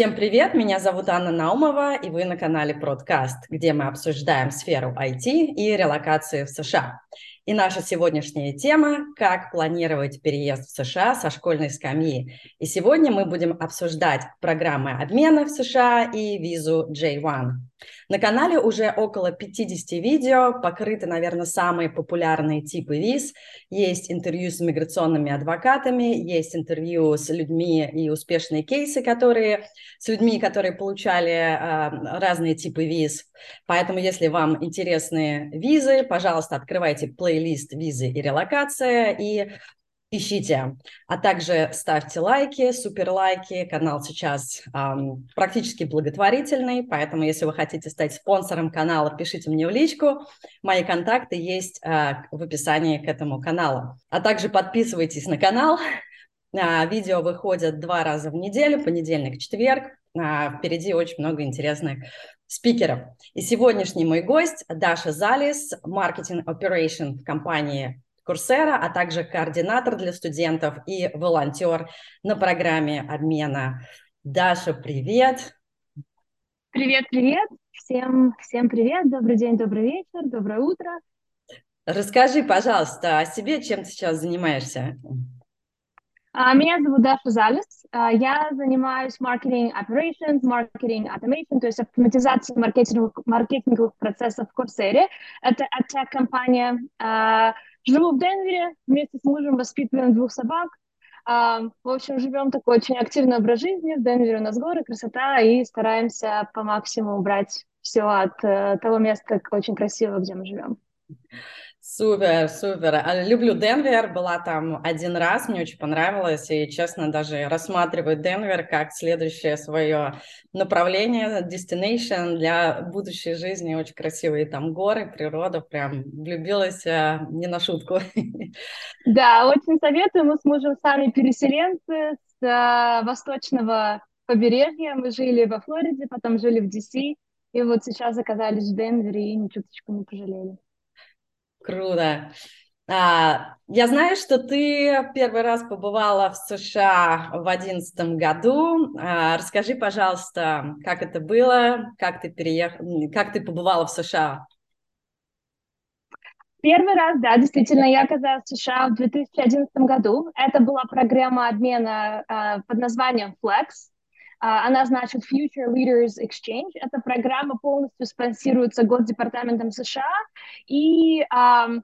Всем привет, меня зовут Анна Наумова, и вы на канале Продкаст, где мы обсуждаем сферу IT и релокацию в США. И наша сегодняшняя тема – как планировать переезд в США со школьной скамьи. И сегодня мы будем обсуждать программы обмена в США и визу J1. На канале уже около 50 видео, покрыты, наверное, самые популярные типы виз. Есть интервью с миграционными адвокатами, есть интервью с людьми и успешные кейсы, которые с людьми, которые получали э, разные типы виз. Поэтому, если вам интересны визы, пожалуйста, открывайте плейлист «Визы и релокация» и ищите, а также ставьте лайки, супер лайки. Канал сейчас эм, практически благотворительный, поэтому если вы хотите стать спонсором канала, пишите мне в личку. Мои контакты есть э, в описании к этому каналу. А также подписывайтесь на канал. Э, видео выходят два раза в неделю, понедельник, четверг. Э, впереди очень много интересных спикеров. И сегодняшний мой гость Даша Залис, маркетинг operation в компании Курсера, а также координатор для студентов и волонтер на программе обмена. Даша, привет! Привет, привет! Всем, всем привет! Добрый день, добрый вечер, доброе утро! Расскажи, пожалуйста, о себе, чем ты сейчас занимаешься? А, меня зовут Даша Залис. А, я занимаюсь маркетинг operations, маркетинг automation, то есть автоматизацией маркетинговых, маркетинговых процессов в Курсере. Это tech-компания. А, живу в Денвере, вместе с мужем воспитываем двух собак. В общем, живем такой очень активный образ жизни. В Денвере у нас горы, красота, и стараемся по максимуму убрать все от э, того места очень красивого, где мы живем. Супер, супер. А, люблю Денвер, была там один раз, мне очень понравилось, и, честно, даже рассматриваю Денвер как следующее свое направление, destination для будущей жизни. Очень красивые там горы, природа, прям влюбилась а, не на шутку. Да, очень советую. Мы с мужем сами переселенцы с а, восточного побережья. Мы жили во Флориде, потом жили в DC, и вот сейчас оказались в Денвере и ни чуточку не пожалели. Круто. А, я знаю, что ты первый раз побывала в США в одиннадцатом году. А, расскажи, пожалуйста, как это было, как ты переехала, как ты побывала в США? Первый раз, да, действительно, я оказалась в США в 2011 году. Это была программа обмена э, под названием Flex. Uh, она значит Future Leaders Exchange. Эта программа полностью спонсируется Госдепартаментом США. И um,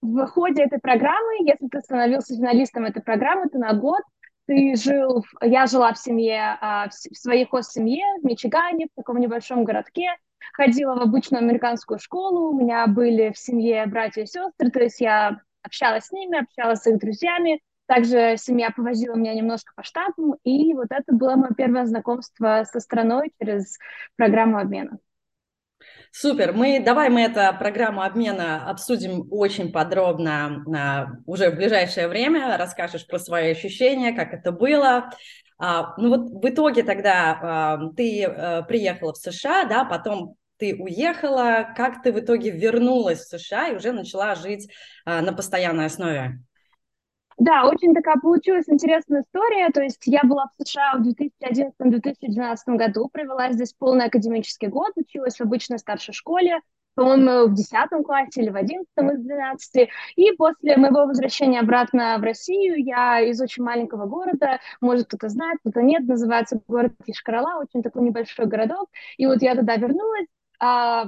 в ходе этой программы, если ты становился финалистом этой программы, ты на год ты жил, я жила в семье, uh, в своей хост-семье в Мичигане, в таком небольшом городке, ходила в обычную американскую школу, у меня были в семье братья и сестры, то есть я общалась с ними, общалась с их друзьями, также семья повозила меня немножко по штатам, и вот это было мое первое знакомство со страной через программу обмена. Супер. Мы давай мы эту программу обмена обсудим очень подробно а, уже в ближайшее время. Расскажешь про свои ощущения, как это было. А, ну вот в итоге тогда а, ты а, приехала в США, да, потом ты уехала. Как ты в итоге вернулась в США и уже начала жить а, на постоянной основе? Да, очень такая получилась интересная история. То есть я была в США в 2011-2012 году, провела здесь полный академический год, училась в обычной старшей школе, по-моему, в 10 классе или в 11 из 12. И после моего возвращения обратно в Россию, я из очень маленького города, может кто-то знает, кто-то нет, называется город Кишкарала, очень такой небольшой городок. И вот я туда вернулась, а,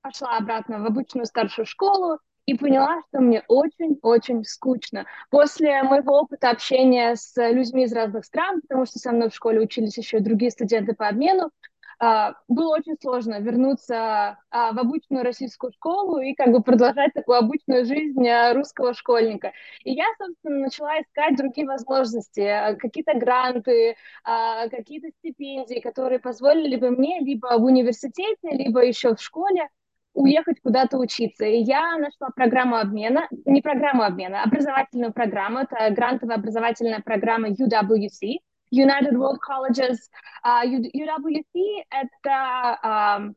пошла обратно в обычную старшую школу, и поняла, что мне очень-очень скучно. После моего опыта общения с людьми из разных стран, потому что со мной в школе учились еще другие студенты по обмену, Uh, было очень сложно вернуться uh, в обычную российскую школу и как бы продолжать такую обычную жизнь uh, русского школьника. И я, собственно, начала искать другие возможности, какие-то гранты, какие-то стипендии, которые позволили бы мне либо в университете, либо еще в школе уехать куда-то учиться. И я нашла программу обмена, не программу обмена, а образовательную программу. Это грантовая образовательная программа UWC, United World Colleges. Uh, UWC — это um,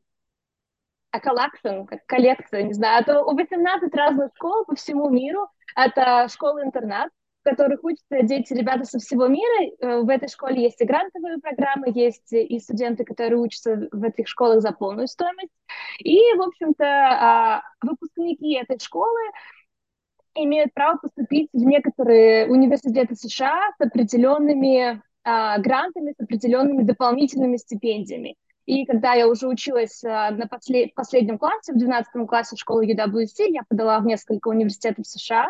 a collection, как коллекция, не знаю, это 18 разных школ по всему миру. Это школа-интернат. В которых учатся дети, ребята со всего мира. Э, в этой школе есть и грантовые программы, есть и студенты, которые учатся в этих школах за полную стоимость. И, в общем-то, а, выпускники этой школы имеют право поступить в некоторые университеты США с определенными а, грантами, с определенными дополнительными стипендиями. И когда я уже училась а, на послед... последнем классе, в 12 классе школы UWC, я подала в несколько университетов США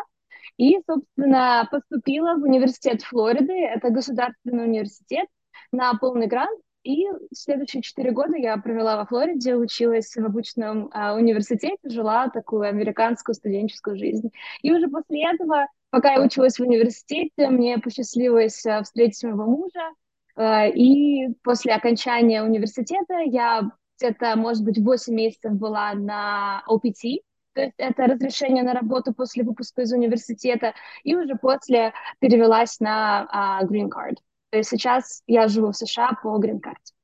и, собственно, поступила в университет Флориды. Это государственный университет на полный грант. И следующие четыре года я провела во Флориде, училась в обычном а, университете, жила такую американскую студенческую жизнь. И уже после этого, пока я училась в университете, мне посчастливилось а, встретить моего мужа. А, и после окончания университета я где-то, может быть, 8 месяцев была на OPT, то есть это разрешение на работу после выпуска из университета, и уже после перевелась на uh, Green Card. То есть сейчас я живу в США по грин-карте.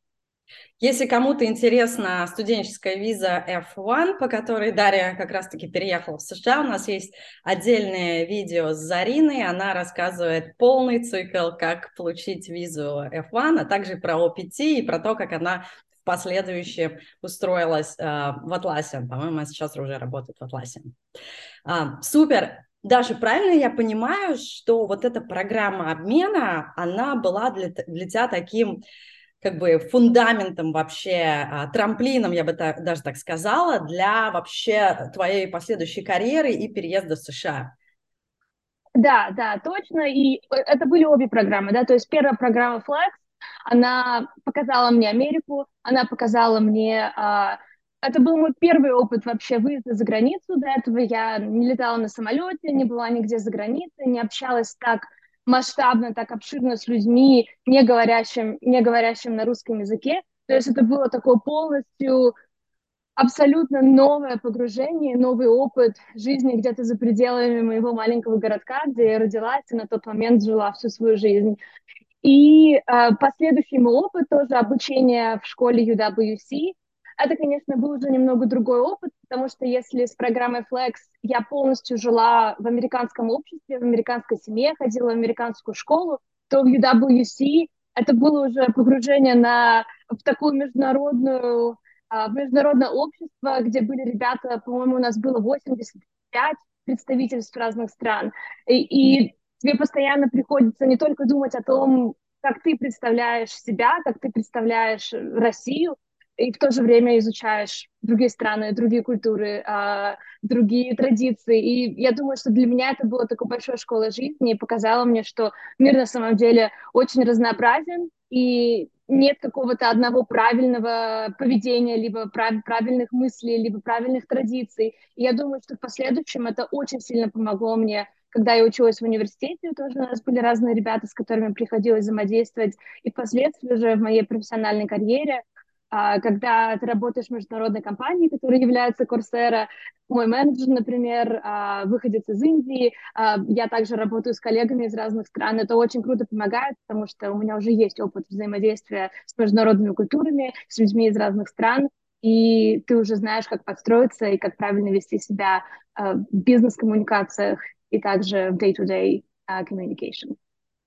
Если кому-то интересна студенческая виза F1, по которой Дарья как раз-таки переехала в США, у нас есть отдельное видео с Зариной, она рассказывает полный цикл, как получить визу F1, а также про OPT и про то, как она последующем устроилась э, в Атласе. По-моему, она сейчас уже работает в Атласе. А, супер! Даже правильно я понимаю, что вот эта программа обмена, она была для, для тебя таким как бы фундаментом вообще, а, трамплином, я бы так, даже так сказала, для вообще твоей последующей карьеры и переезда в США. Да, да, точно. И э, это были обе программы, да. То есть первая программа Flex, она показала мне Америку, она показала мне а, это был мой первый опыт вообще выезда за границу. До этого я не летала на самолете, не была нигде за границей, не общалась так масштабно, так обширно с людьми, не говорящим, не говорящим на русском языке. То есть это было такое полностью абсолютно новое погружение, новый опыт жизни где-то за пределами моего маленького городка, где я родилась и на тот момент жила всю свою жизнь. И э, последующий мой опыт тоже обучение в школе UWC, это, конечно, был уже немного другой опыт, потому что если с программой Flex я полностью жила в американском обществе, в американской семье, ходила в американскую школу, то в UWC это было уже погружение на, в такую международную, а, в международное общество, где были ребята, по-моему, у нас было 85 представительств разных стран. И, и тебе постоянно приходится не только думать о том, как ты представляешь себя, как ты представляешь Россию, и в то же время изучаешь другие страны, другие культуры, а, другие традиции. И я думаю, что для меня это было такой большой школой жизни и показала мне, что мир на самом деле очень разнообразен, и нет какого-то одного правильного поведения, либо прав правильных мыслей, либо правильных традиций. И я думаю, что в последующем это очень сильно помогло мне когда я училась в университете, тоже у нас были разные ребята, с которыми приходилось взаимодействовать, и впоследствии уже в моей профессиональной карьере. А, когда ты работаешь в международной компании, которая является Coursera, мой менеджер, например, а, выходит из Индии, а, я также работаю с коллегами из разных стран, это очень круто помогает, потому что у меня уже есть опыт взаимодействия с международными культурами, с людьми из разных стран, и ты уже знаешь, как подстроиться и как правильно вести себя в бизнес-коммуникациях и также в day-to-day communication.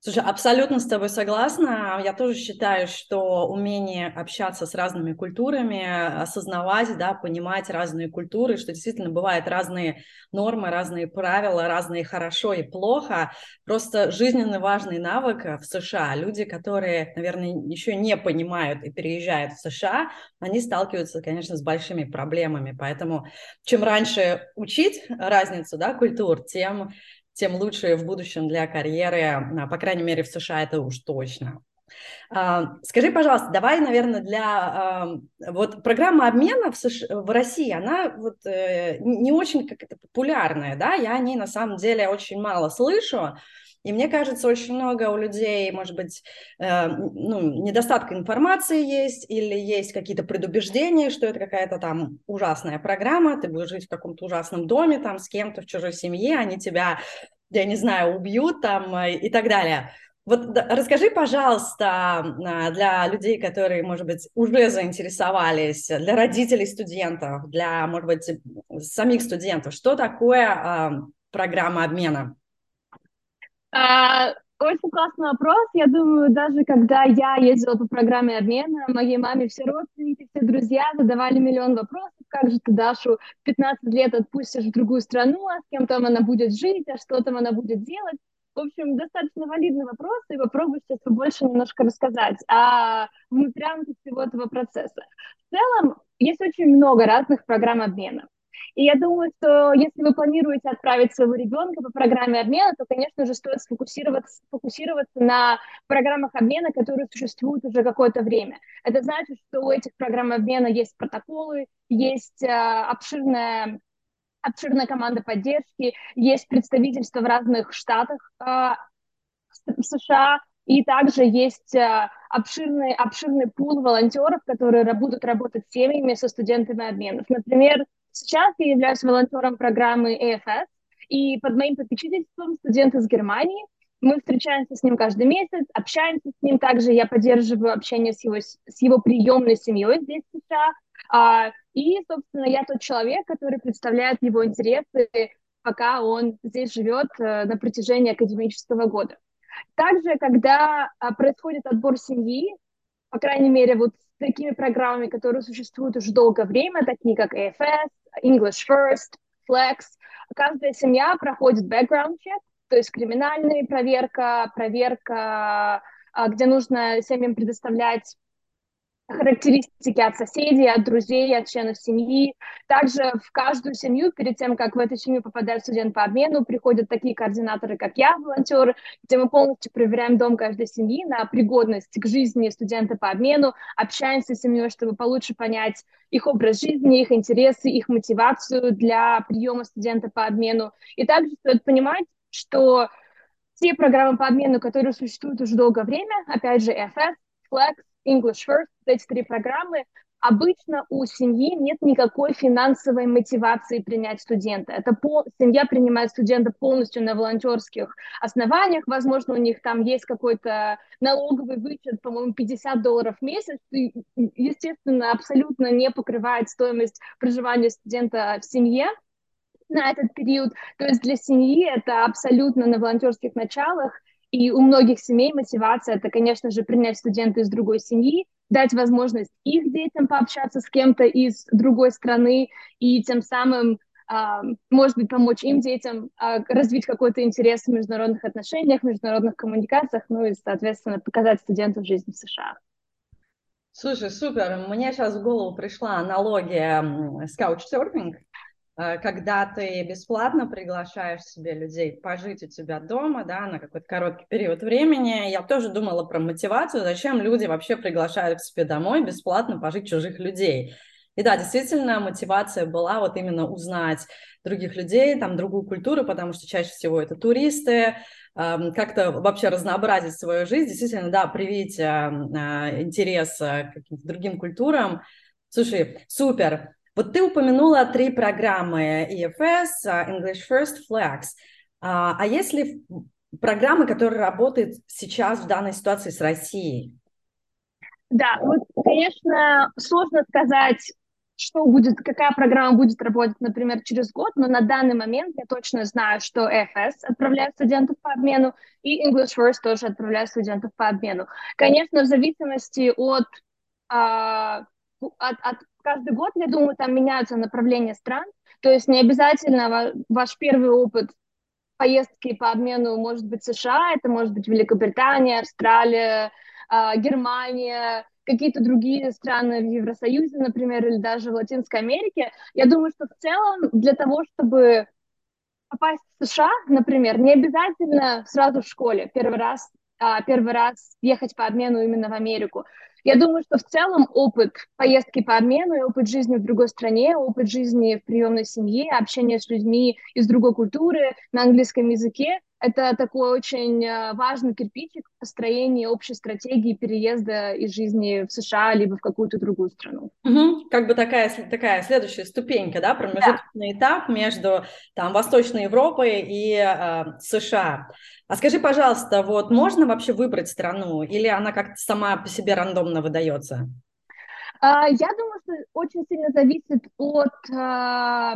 Слушай, абсолютно с тобой согласна. Я тоже считаю, что умение общаться с разными культурами, осознавать, да, понимать разные культуры, что действительно бывают разные нормы, разные правила, разные хорошо и плохо, просто жизненно важный навык в США. Люди, которые, наверное, еще не понимают и переезжают в США, они сталкиваются, конечно, с большими проблемами. Поэтому чем раньше учить разницу да, культур, тем тем лучше в будущем для карьеры, а, по крайней мере, в США это уж точно. А, скажи, пожалуйста, давай, наверное, для а, вот программа обмена в, США, в России, она вот э, не очень как-то популярная, да, я о ней на самом деле очень мало слышу, и мне кажется, очень много у людей, может быть, э, ну, недостатка информации есть, или есть какие-то предубеждения, что это какая-то там ужасная программа, ты будешь жить в каком-то ужасном доме, там, с кем-то в чужой семье, они тебя, я не знаю, убьют там э, и так далее. Вот да, расскажи, пожалуйста, а, для людей, которые, может быть, уже заинтересовались, для родителей студентов, для, может быть, самих студентов, что такое э, программа обмена? А, очень классный вопрос. Я думаю, даже когда я ездила по программе обмена, моей маме все родственники, все друзья задавали миллион вопросов. Как же ты Дашу в 15 лет отпустишь в другую страну, а с кем там она будет жить, а что там она будет делать? В общем, достаточно валидный вопрос, и попробую сейчас побольше немножко рассказать о внутрянке всего этого процесса. В целом, есть очень много разных программ обмена. И я думаю, что если вы планируете отправить своего ребенка по программе обмена, то, конечно же, стоит сфокусироваться, сфокусироваться на программах обмена, которые существуют уже какое-то время. Это значит, что у этих программ обмена есть протоколы, есть э, обширная обширная команда поддержки, есть представительство в разных штатах в США, и также есть э, обширный, обширный пул волонтеров, которые будут работать с семьями, со студентами обменов. Например, Сейчас я являюсь волонтером программы EFS, и под моим попечительством студент из Германии. Мы встречаемся с ним каждый месяц, общаемся с ним. Также я поддерживаю общение с его, с его приемной семьей здесь, в США. А, и, собственно, я тот человек, который представляет его интересы, пока он здесь живет э, на протяжении академического года. Также, когда а, происходит отбор семьи, по крайней мере, вот такими программами, которые существуют уже долгое время, такие как AFS, English First, Flex. Каждая семья проходит background check, то есть криминальная проверка, проверка, а, где нужно семьям предоставлять характеристики от соседей, от друзей, от членов семьи. Также в каждую семью, перед тем, как в эту семью попадает студент по обмену, приходят такие координаторы, как я, волонтеры, где мы полностью проверяем дом каждой семьи на пригодность к жизни студента по обмену, общаемся с семьей, чтобы получше понять их образ жизни, их интересы, их мотивацию для приема студента по обмену. И также стоит понимать, что те программы по обмену, которые существуют уже долгое время, опять же, FF, Flex, English First, эти три программы, обычно у семьи нет никакой финансовой мотивации принять студента. Это пол, семья принимает студента полностью на волонтерских основаниях. Возможно, у них там есть какой-то налоговый вычет, по-моему, 50 долларов в месяц. И, естественно, абсолютно не покрывает стоимость проживания студента в семье на этот период. То есть для семьи это абсолютно на волонтерских началах. И у многих семей мотивация это, конечно же, принять студента из другой семьи, дать возможность их детям пообщаться с кем-то из другой страны и тем самым может быть, помочь им детям развить какой-то интерес в международных отношениях, в международных коммуникациях, ну и, соответственно, показать студентам жизнь в США. Слушай, супер. Мне сейчас в голову пришла аналогия с каучсерфинг. Э, когда ты бесплатно приглашаешь себе людей пожить у тебя дома, да, на какой-то короткий период времени. Я тоже думала про мотивацию, зачем люди вообще приглашают к себе домой бесплатно пожить чужих людей. И да, действительно, мотивация была вот именно узнать других людей, там, другую культуру, потому что чаще всего это туристы, эм, как-то вообще разнообразить свою жизнь, действительно, да, привить э, э, интерес к каким-то другим культурам. Слушай, супер. Вот ты упомянула три программы EFS, English First, Flex. А, а есть ли программы, которые работают сейчас в данной ситуации с Россией? Да, вот, конечно, сложно сказать, что будет, какая программа будет работать, например, через год, но на данный момент я точно знаю, что EFS отправляет студентов по обмену, и English First тоже отправляет студентов по обмену. Конечно, в зависимости от, а, от, от каждый год, я думаю, там меняются направления стран. То есть не обязательно ваш первый опыт поездки по обмену может быть США, это может быть Великобритания, Австралия, а, Германия, какие-то другие страны в Евросоюзе, например, или даже в Латинской Америке. Я думаю, что в целом для того, чтобы попасть в США, например, не обязательно сразу в школе первый раз, первый раз ехать по обмену именно в Америку. Я думаю, что в целом опыт поездки по обмену опыт жизни в другой стране, опыт жизни в приемной семье, общение с людьми из другой культуры на английском языке это такой очень э, важный кирпичик в построении общей стратегии переезда из жизни в США либо в какую-то другую страну. Угу. Как бы такая, такая следующая ступенька, да, промежуточный да. этап между там, Восточной Европой и э, США. А скажи, пожалуйста, вот можно вообще выбрать страну или она как-то сама по себе рандомно выдается? Uh, я думаю, что очень сильно зависит от uh,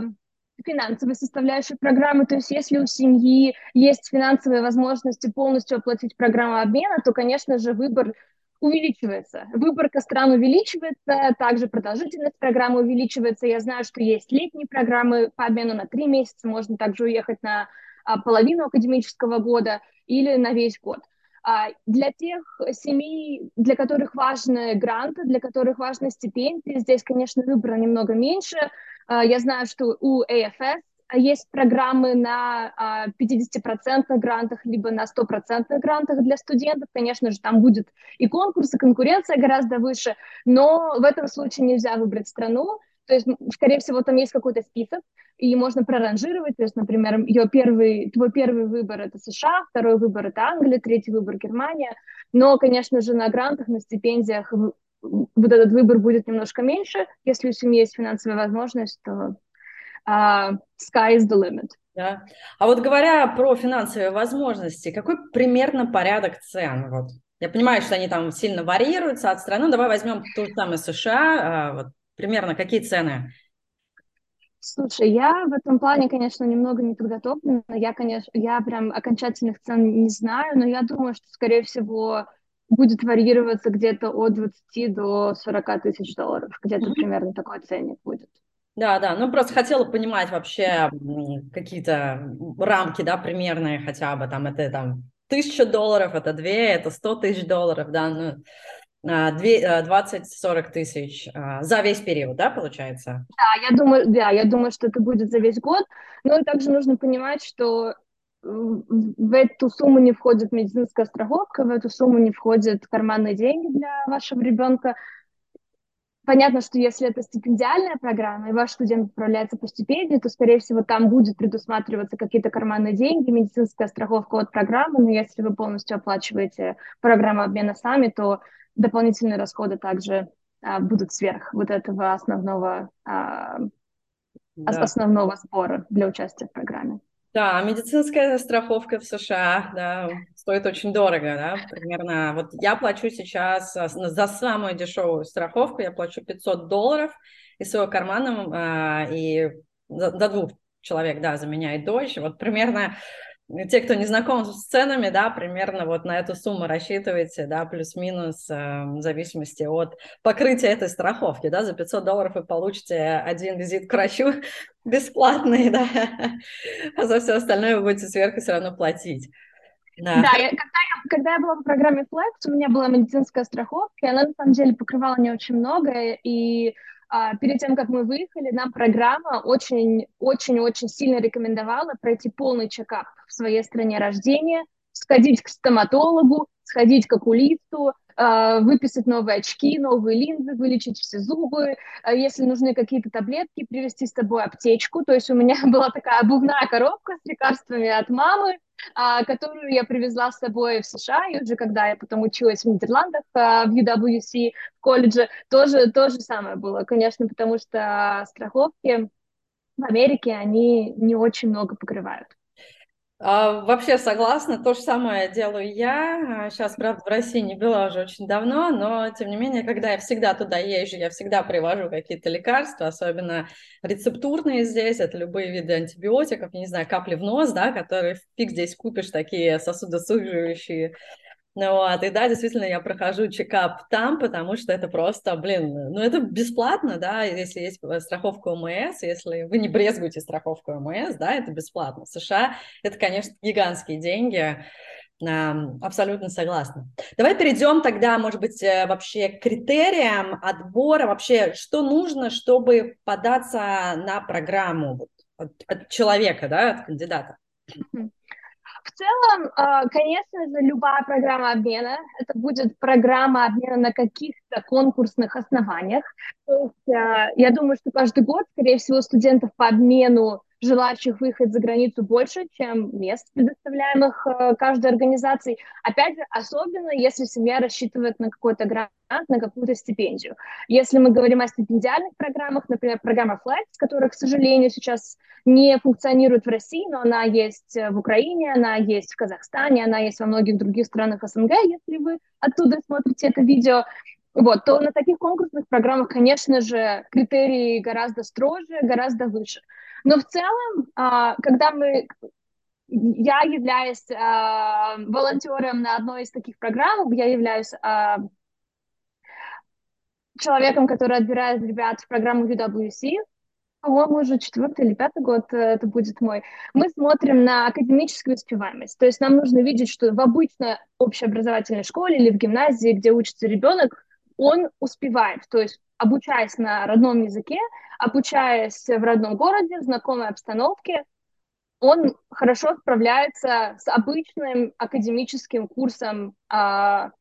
финансовой составляющей программы, то есть если у семьи есть финансовые возможности полностью оплатить программу обмена, то, конечно же, выбор увеличивается. Выборка стран увеличивается, также продолжительность программы увеличивается. Я знаю, что есть летние программы по обмену на три месяца, можно также уехать на а, половину академического года или на весь год. А, для тех семей, для которых важны гранты, для которых важны стипендии, здесь, конечно, выбора немного меньше. А, я знаю, что у AFS есть программы на 50% а, грантах, либо на 100% грантах для студентов. Конечно же, там будет и конкурс, и конкуренция гораздо выше, но в этом случае нельзя выбрать страну. То есть, скорее всего, там есть какой-то список, и можно проранжировать. То есть, например, ее первый, твой первый выбор — это США, второй выбор — это Англия, третий выбор — Германия. Но, конечно же, на грантах, на стипендиях вот этот выбор будет немножко меньше. Если у семьи есть финансовая возможность, то uh, sky is the limit. Да. А вот говоря про финансовые возможности, какой примерно порядок цен? Вот. Я понимаю, что они там сильно варьируются от страны. Давай возьмем ту же самую США. А, вот, примерно какие цены? Слушай, я в этом плане, конечно, немного не подготовлена. Я, конечно, я прям окончательных цен не знаю, но я думаю, что, скорее всего, будет варьироваться где-то от 20 до 40 тысяч долларов. Где-то mm-hmm. примерно такой ценник будет. Да, да, ну просто хотела понимать вообще какие-то рамки, да, примерные хотя бы, там это там тысяча долларов, это две, это сто тысяч долларов, да, ну, 20-40 а, тысяч а, за весь период, да, получается? Да, я думаю, да, я думаю, что это будет за весь год, но также нужно понимать, что в эту сумму не входит медицинская страховка, в эту сумму не входят карманные деньги для вашего ребенка, Понятно, что если это стипендиальная программа, и ваш студент отправляется по стипендии, то, скорее всего, там будет предусматриваться какие-то карманные деньги, медицинская страховка от программы, но если вы полностью оплачиваете программу обмена сами, то дополнительные расходы также а, будут сверх вот этого основного, а, да. основного сбора для участия в программе. Да, медицинская страховка в США, да, стоит очень дорого, да, примерно. Вот я плачу сейчас а, за самую дешевую страховку, я плачу 500 долларов из своего кармана, а, и за двух человек, да, за меня и дочь. Вот примерно те, кто не знаком с ценами, да, примерно вот на эту сумму рассчитывайте, да, плюс-минус, э, в зависимости от покрытия этой страховки, да, за 500 долларов вы получите один визит к врачу бесплатный, да, а за все остальное вы будете сверху все равно платить. Да, да я, когда, я, когда я была в программе Flex, у меня была медицинская страховка, и она на самом деле покрывала не очень многое, и перед тем, как мы выехали, нам программа очень-очень-очень сильно рекомендовала пройти полный чекап в своей стране рождения, сходить к стоматологу, сходить к окулисту, а, выписать новые очки, новые линзы, вылечить все зубы, а если нужны какие-то таблетки, привезти с собой аптечку. То есть у меня была такая обувная коробка с лекарствами от мамы, а, которую я привезла с собой в США, и уже когда я потом училась в Нидерландах в UWC в колледже, тоже то же самое было, конечно, потому что страховки в Америке, они не очень много покрывают. А, вообще согласна, то же самое делаю я. Сейчас, правда, в России не была уже очень давно, но, тем не менее, когда я всегда туда езжу, я всегда привожу какие-то лекарства, особенно рецептурные здесь, это любые виды антибиотиков, не знаю, капли в нос, да, которые фиг здесь купишь, такие сосудосуживающие ну вот, и да, действительно, я прохожу чекап там, потому что это просто, блин, ну это бесплатно, да, если есть страховка ОМС, если вы не брезгуете страховку ОМС, да, это бесплатно. США это, конечно, гигантские деньги, Абсолютно согласна. Давай перейдем тогда, может быть, э, вообще к критериям отбора, вообще, что нужно, чтобы податься на программу от, от человека, да, от кандидата. В целом, а, конечно же, любая программа обмена, это будет программа обмена на каких-то конкурсных основаниях. То есть, а, я думаю, что каждый год, скорее всего, студентов по обмену желающих выехать за границу больше, чем мест, предоставляемых э, каждой организацией. Опять же, особенно если семья рассчитывает на какой-то грант, на какую-то стипендию. Если мы говорим о стипендиальных программах, например, программа Flex, которая, к сожалению, сейчас не функционирует в России, но она есть в Украине, она есть в Казахстане, она есть во многих других странах СНГ, если вы оттуда смотрите это видео, вот, то на таких конкурсных программах, конечно же, критерии гораздо строже, гораздо выше. Но в целом, а, когда мы я являюсь э, волонтером на одной из таких программ, я являюсь э, человеком, который отбирает ребят в программу UWC, по-моему, уже четвертый или пятый год э, это будет мой, мы смотрим на академическую успеваемость. То есть нам нужно видеть, что в обычной общеобразовательной школе или в гимназии, где учится ребенок, он успевает. То есть обучаясь на родном языке, обучаясь в родном городе, в знакомой обстановке, он хорошо справляется с обычным академическим курсом а,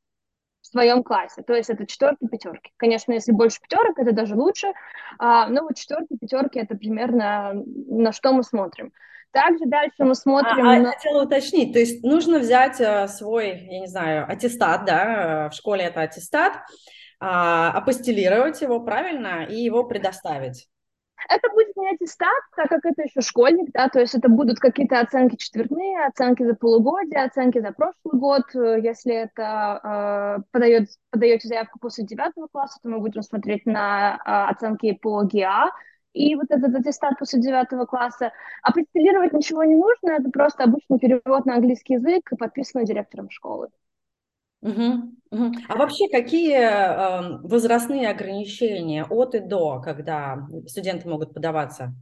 в своем классе. То есть это четверки, пятерки. Конечно, если больше пятерок, это даже лучше. А, но вот четверки, пятерки это примерно на что мы смотрим. Также дальше мы смотрим... А, на... а хотела уточнить, то есть нужно взять а, свой, я не знаю, аттестат, да, в школе это аттестат, а, апостелировать его правильно и его предоставить. Это будет не аттестат, так как это еще школьник, да, то есть это будут какие-то оценки четвертные, оценки за полугодие, оценки за прошлый год. Если это э, подает, подаете заявку после девятого класса, то мы будем смотреть на э, оценки по ГИА, и вот этот аттестат после девятого класса. Апостелировать ничего не нужно, это просто обычный перевод на английский язык, подписанный директором школы. Угу, угу. А вообще какие э, возрастные ограничения от и до, когда студенты могут подаваться?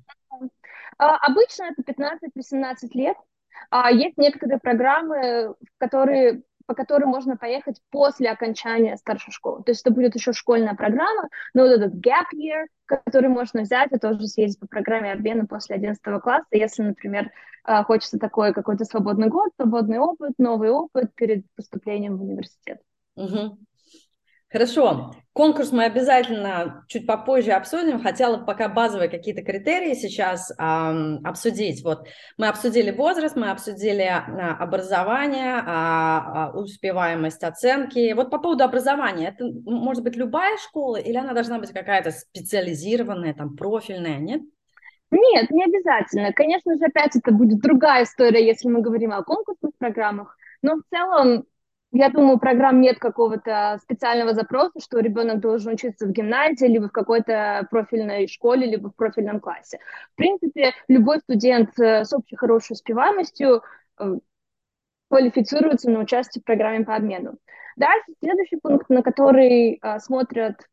А, обычно это 15-18 лет. А есть некоторые программы, которые по которым можно поехать после окончания старшей школы. То есть это будет еще школьная программа, но вот этот gap year, который можно взять, это уже съездить по программе обмена после 11 класса, если, например, а, хочется такой какой-то свободный год, свободный опыт, новый опыт перед поступлением в университет. Угу. Хорошо. Конкурс мы обязательно чуть попозже обсудим. Хотела пока базовые какие-то критерии сейчас эм, обсудить. Вот мы обсудили возраст, мы обсудили а, образование, а, успеваемость оценки. Вот по поводу образования, это может быть любая школа или она должна быть какая-то специализированная, там профильная, нет? Нет, не обязательно. Конечно же, опять это будет другая история, если мы говорим о конкурсных программах. Но в целом я думаю, программ нет какого-то специального запроса, что ребенок должен учиться в гимназии, либо в какой-то профильной школе, либо в профильном классе. В принципе, любой студент э, с общей хорошей успеваемостью э, квалифицируется на участие в программе по обмену. Дальше следующий пункт, на который э, смотрят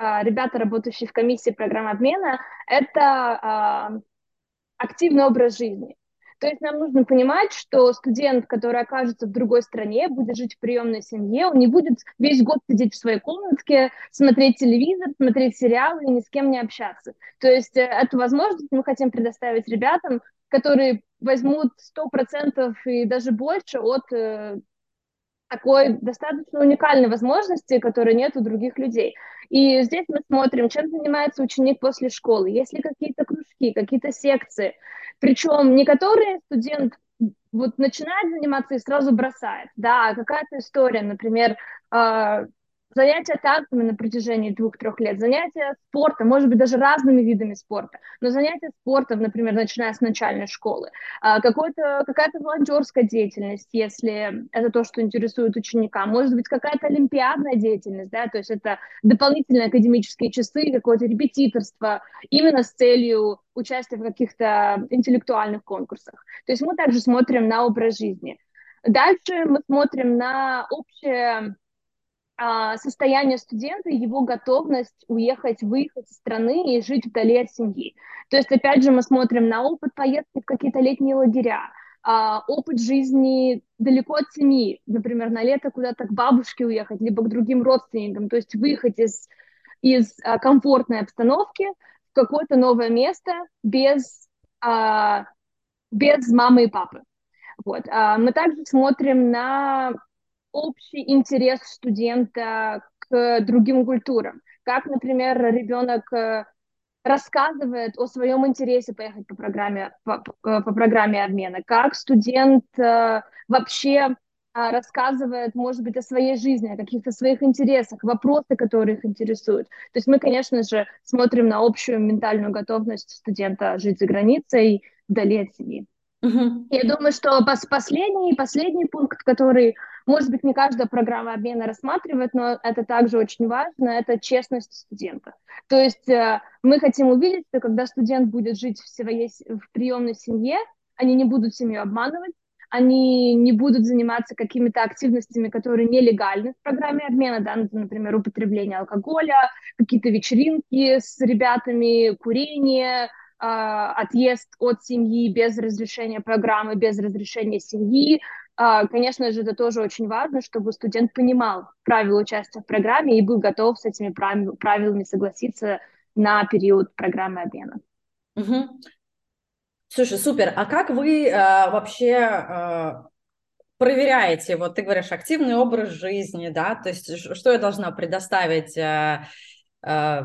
ребята, работающие в комиссии программы обмена, это активный образ жизни. То есть нам нужно понимать, что студент, который окажется в другой стране, будет жить в приемной семье, он не будет весь год сидеть в своей комнатке, смотреть телевизор, смотреть сериалы и ни с кем не общаться. То есть э, эту возможность мы хотим предоставить ребятам, которые возьмут 100% и даже больше от э, такой достаточно уникальной возможности, которой нет у других людей. И здесь мы смотрим, чем занимается ученик после школы, есть ли какие-то кружки, какие-то секции. Причем не который студент вот начинает заниматься и сразу бросает, да, а какая-то история, например, э, занятия танцами на протяжении двух-трех лет, занятия спортом, может быть, даже разными видами спорта, но занятия спортом, например, начиная с начальной школы, а, какая-то волонтерская деятельность, если это то, что интересует ученика, может быть, какая-то олимпиадная деятельность, да, то есть это дополнительные академические часы, какое-то репетиторство, именно с целью участия в каких-то интеллектуальных конкурсах. То есть мы также смотрим на образ жизни. Дальше мы смотрим на общее состояние студента его готовность уехать, выехать из страны и жить вдали от семьи. То есть, опять же, мы смотрим на опыт поездки в какие-то летние лагеря, а, опыт жизни далеко от семьи, например, на лето куда-то к бабушке уехать, либо к другим родственникам, то есть выехать из, из а, комфортной обстановки в какое-то новое место без, без мамы и папы. Вот. Мы также смотрим на общий интерес студента к другим культурам. Как, например, ребенок э, рассказывает о своем интересе поехать по программе, по, по программе обмена, как студент э, вообще рассказывает, может быть, о своей жизни, о каких-то своих интересах, вопросы, которые их интересуют. То есть мы, конечно же, смотрим на общую ментальную готовность студента жить за границей вдали от семьи. Uh-huh. Я думаю, что последний, последний пункт, который может быть, не каждая программа обмена рассматривает, но это также очень важно, это честность студента. То есть э, мы хотим увидеть, что когда студент будет жить в, своей, в приемной семье, они не будут семью обманывать, они не будут заниматься какими-то активностями, которые нелегальны в программе обмена, да, например, употребление алкоголя, какие-то вечеринки с ребятами, курение, а, отъезд от семьи без разрешения программы, без разрешения семьи. А, конечно же, это тоже очень важно, чтобы студент понимал правила участия в программе и был готов с этими правилами согласиться на период программы обмена. Угу. Слушай, супер. А как вы э, вообще э, проверяете? Вот ты говоришь активный образ жизни, да? То есть что я должна предоставить? Э, э,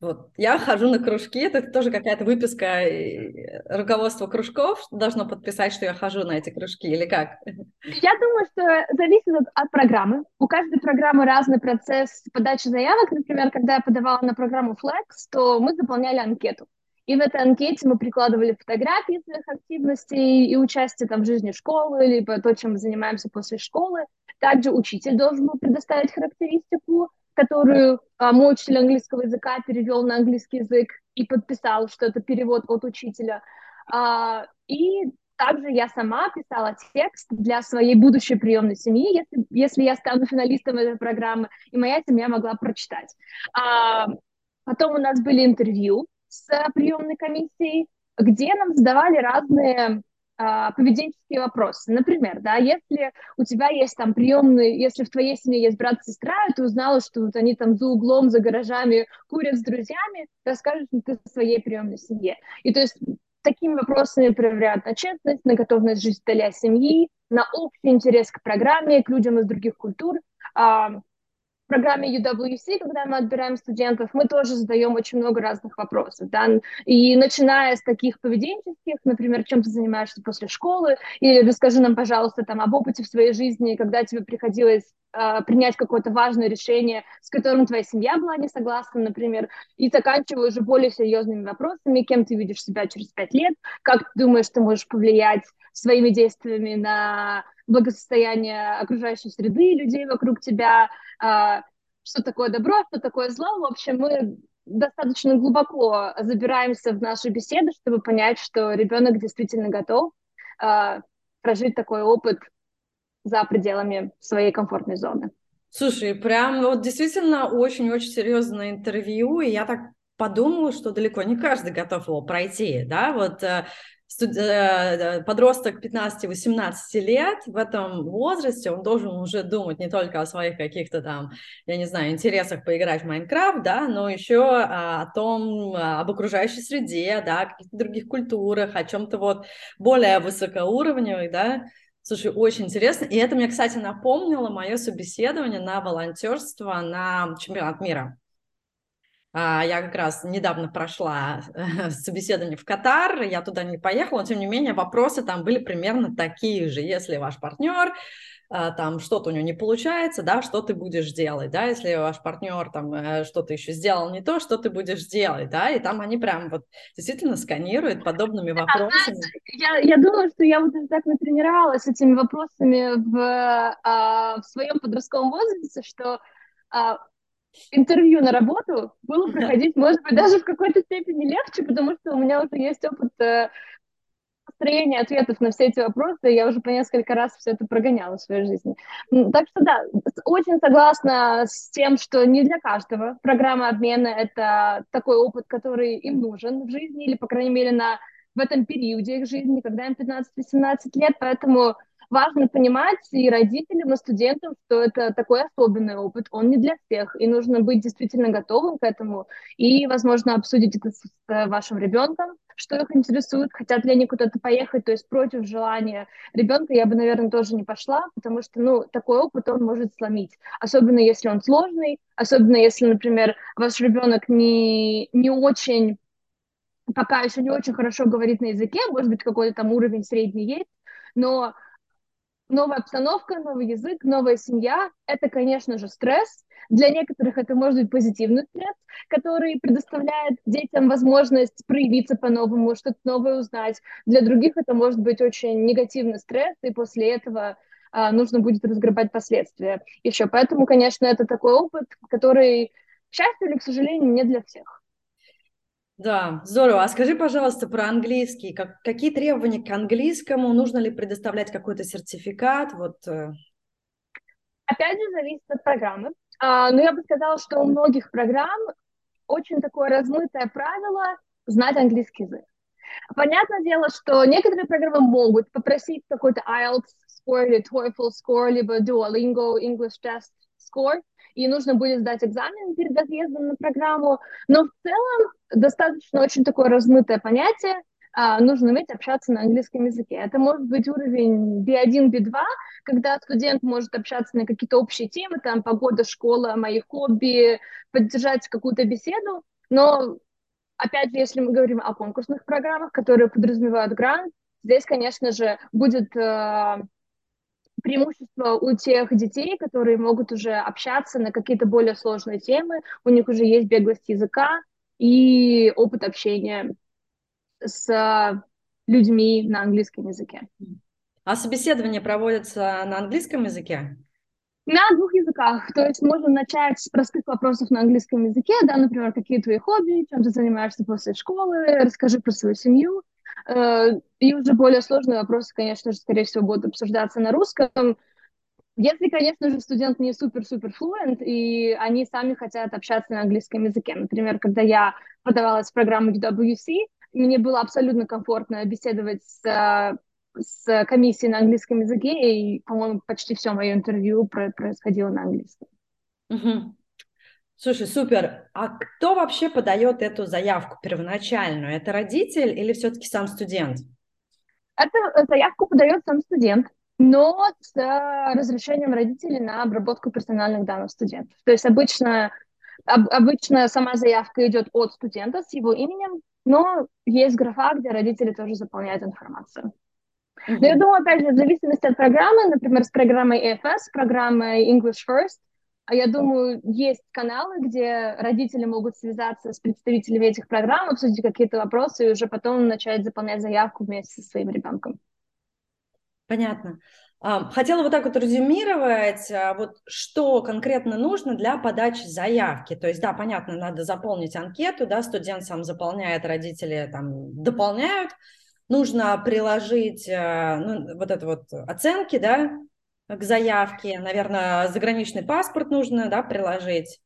вот я хожу на кружки, это тоже какая-то выписка э, руководства кружков должно подписать, что я хожу на эти кружки, или как? Я думаю, что зависит от, от программы. У каждой программы разный процесс подачи заявок. Например, когда я подавала на программу Flex, то мы заполняли анкету. И в этой анкете мы прикладывали фотографии своих активностей и участия там в жизни школы, либо то, чем мы занимаемся после школы. Также учитель должен был предоставить характеристику, которую а, мой учитель английского языка перевел на английский язык и подписал, что это перевод от учителя. А, и также я сама писала текст для своей будущей приемной семьи, если, если я стану финалистом этой программы, и моя семья могла прочитать. А, потом у нас были интервью с приемной комиссией, где нам задавали разные а, поведенческие вопросы. Например, да, если у тебя есть там приемные, если в твоей семье есть брат и сестра, и ты узнала, что вот они там за углом, за гаражами курят с друзьями, расскажешь ли ты своей приемной семье. И то есть такими вопросами проверяют на честность, на готовность жить от семьи, на общий интерес к программе, к людям из других культур. А, программе UWC, когда мы отбираем студентов, мы тоже задаем очень много разных вопросов, да, и начиная с таких поведенческих, например, чем ты занимаешься после школы, или расскажи нам, пожалуйста, там, об опыте в своей жизни, когда тебе приходилось э, принять какое-то важное решение, с которым твоя семья была не согласна, например, и заканчивая уже более серьезными вопросами, кем ты видишь себя через пять лет, как ты думаешь, ты можешь повлиять своими действиями на благосостояние окружающей среды, людей вокруг тебя, а, что такое добро, что такое зло. В общем, мы достаточно глубоко забираемся в наши беседы, чтобы понять, что ребенок действительно готов а, прожить такой опыт за пределами своей комфортной зоны. Слушай, прям вот действительно очень-очень серьезное интервью, и я так подумала, что далеко не каждый готов его пройти, да, вот э, Э, подросток 15-18 лет в этом возрасте, он должен уже думать не только о своих каких-то там, я не знаю, интересах поиграть в Майнкрафт, да, но еще а, о том, а, об окружающей среде, да, о каких-то других культурах, о чем-то вот более высокоуровневых, да, Слушай, очень интересно. И это мне, кстати, напомнило мое собеседование на волонтерство на чемпионат мира. А, я как раз недавно прошла собеседование в Катар, я туда не поехала, но тем не менее вопросы там были примерно такие же. Если ваш партнер а, там что-то у него не получается, да, что ты будешь делать, да, если ваш партнер там э, что-то еще сделал не то, что ты будешь делать, да, и там они прям вот действительно сканируют подобными вопросами. Я, я думаю, что я вот так натренировалась этими вопросами в, а, в своем подростковом возрасте, что интервью на работу было проходить, может быть, даже в какой-то степени легче, потому что у меня уже есть опыт э, построения ответов на все эти вопросы, я уже по несколько раз все это прогоняла в своей жизни. Так что да, очень согласна с тем, что не для каждого программа обмена — это такой опыт, который им нужен в жизни, или, по крайней мере, на, в этом периоде их жизни, когда им 15-18 лет, поэтому важно понимать и родителям, и студентам, что это такой особенный опыт, он не для всех, и нужно быть действительно готовым к этому, и, возможно, обсудить это с вашим ребенком, что их интересует, хотят ли они куда-то поехать, то есть против желания ребенка я бы, наверное, тоже не пошла, потому что, ну, такой опыт он может сломить, особенно если он сложный, особенно если, например, ваш ребенок не, не очень пока еще не очень хорошо говорит на языке, может быть, какой-то там уровень средний есть, но новая обстановка, новый язык, новая семья — это, конечно же, стресс. Для некоторых это может быть позитивный стресс, который предоставляет детям возможность проявиться по-новому, что-то новое узнать. Для других это может быть очень негативный стресс, и после этого а, нужно будет разгребать последствия еще. Поэтому, конечно, это такой опыт, который, к счастью или к сожалению, не для всех. Да, здорово. А скажи, пожалуйста, про английский. Как, какие требования к английскому? Нужно ли предоставлять какой-то сертификат? Вот. Э? Опять же, зависит от программы. А, но я бы сказала, что у многих программ очень такое размытое правило знать английский язык. Понятное дело, что некоторые программы могут попросить какой-то IELTS score или TOEFL score, либо Duolingo English Test score, и нужно будет сдать экзамен перед отъездом на программу. Но в целом достаточно очень такое размытое понятие, а, нужно уметь общаться на английском языке. Это может быть уровень B1, B2, когда студент может общаться на какие-то общие темы, там погода, школа, мои хобби, поддержать какую-то беседу, но опять же, если мы говорим о конкурсных программах, которые подразумевают грант, здесь, конечно же, будет э, преимущество у тех детей, которые могут уже общаться на какие-то более сложные темы, у них уже есть беглость языка и опыт общения с людьми на английском языке. А собеседование проводится на английском языке? На двух языках. То есть можно начать с простых вопросов на английском языке, да, например, какие твои хобби, чем ты занимаешься после школы, расскажи про свою семью. Э, и уже более сложные вопросы, конечно же, скорее всего, будут обсуждаться на русском. Если, конечно же, студент не супер-супер флуент, и они сами хотят общаться на английском языке. Например, когда я подавалась в программу UWC, мне было абсолютно комфортно беседовать с, с комиссией на английском языке, и, по-моему, почти все мое интервью происходило на английском. Угу. Слушай, супер. А кто вообще подает эту заявку первоначальную? Это родитель или все-таки сам студент? Эту э, заявку подает сам студент, но с разрешением родителей на обработку персональных данных студентов. То есть обычно, об, обычно сама заявка идет от студента с его именем, но есть графа, где родители тоже заполняют информацию. Mm-hmm. Но я думаю, опять же, в зависимости от программы, например, с программой EFS, программой English First, а я думаю, есть каналы, где родители могут связаться с представителями этих программ, обсудить какие-то вопросы и уже потом начать заполнять заявку вместе со своим ребенком. Понятно. Хотела вот так вот резюмировать, а, вот что конкретно нужно для подачи заявки. То есть, да, понятно, надо заполнить анкету, да, студент сам заполняет, родители там дополняют. Нужно приложить а, ну, вот это вот оценки, да, к заявке. Наверное, заграничный паспорт нужно, да, приложить.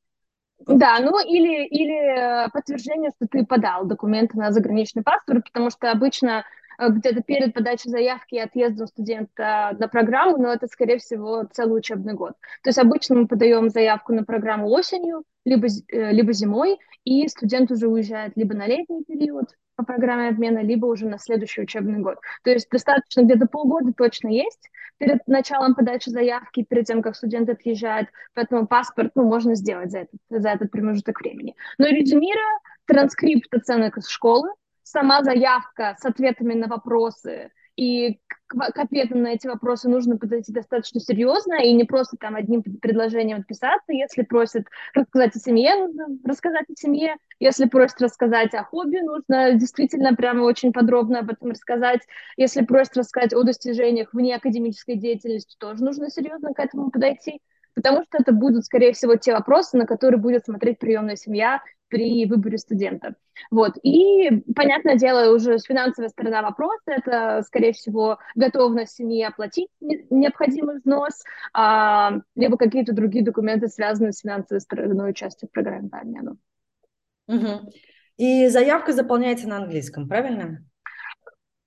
Да, ну или, или подтверждение, что ты подал документы на заграничный паспорт, потому что обычно Э, где-то перед подачей заявки и отъездом студента на программу, но это, скорее всего, целый учебный год. То есть обычно мы подаем заявку на программу осенью, либо, э, либо зимой, и студент уже уезжает либо на летний период по программе обмена, либо уже на следующий учебный год. То есть достаточно где-то полгода точно есть перед началом подачи заявки, перед тем, как студент отъезжает, поэтому паспорт ну, можно сделать за этот, за этот промежуток времени. Но резюмируя, транскрипт оценок из школы, сама заявка с ответами на вопросы, и к, к ответам на эти вопросы нужно подойти достаточно серьезно и не просто там одним предложением отписаться. Если просят рассказать о семье, нужно рассказать о семье. Если просят рассказать о хобби, нужно действительно прямо очень подробно об этом рассказать. Если просят рассказать о достижениях вне академической деятельности, тоже нужно серьезно к этому подойти потому что это будут, скорее всего, те вопросы, на которые будет смотреть приемная семья при выборе студента. Вот. И, понятное дело, уже финансовая сторона вопроса – это, скорее всего, готовность семьи оплатить необходимый взнос, а, либо какие-то другие документы, связанные с финансовой стороной участия в программе по обмену. Угу. И заявка заполняется на английском, правильно?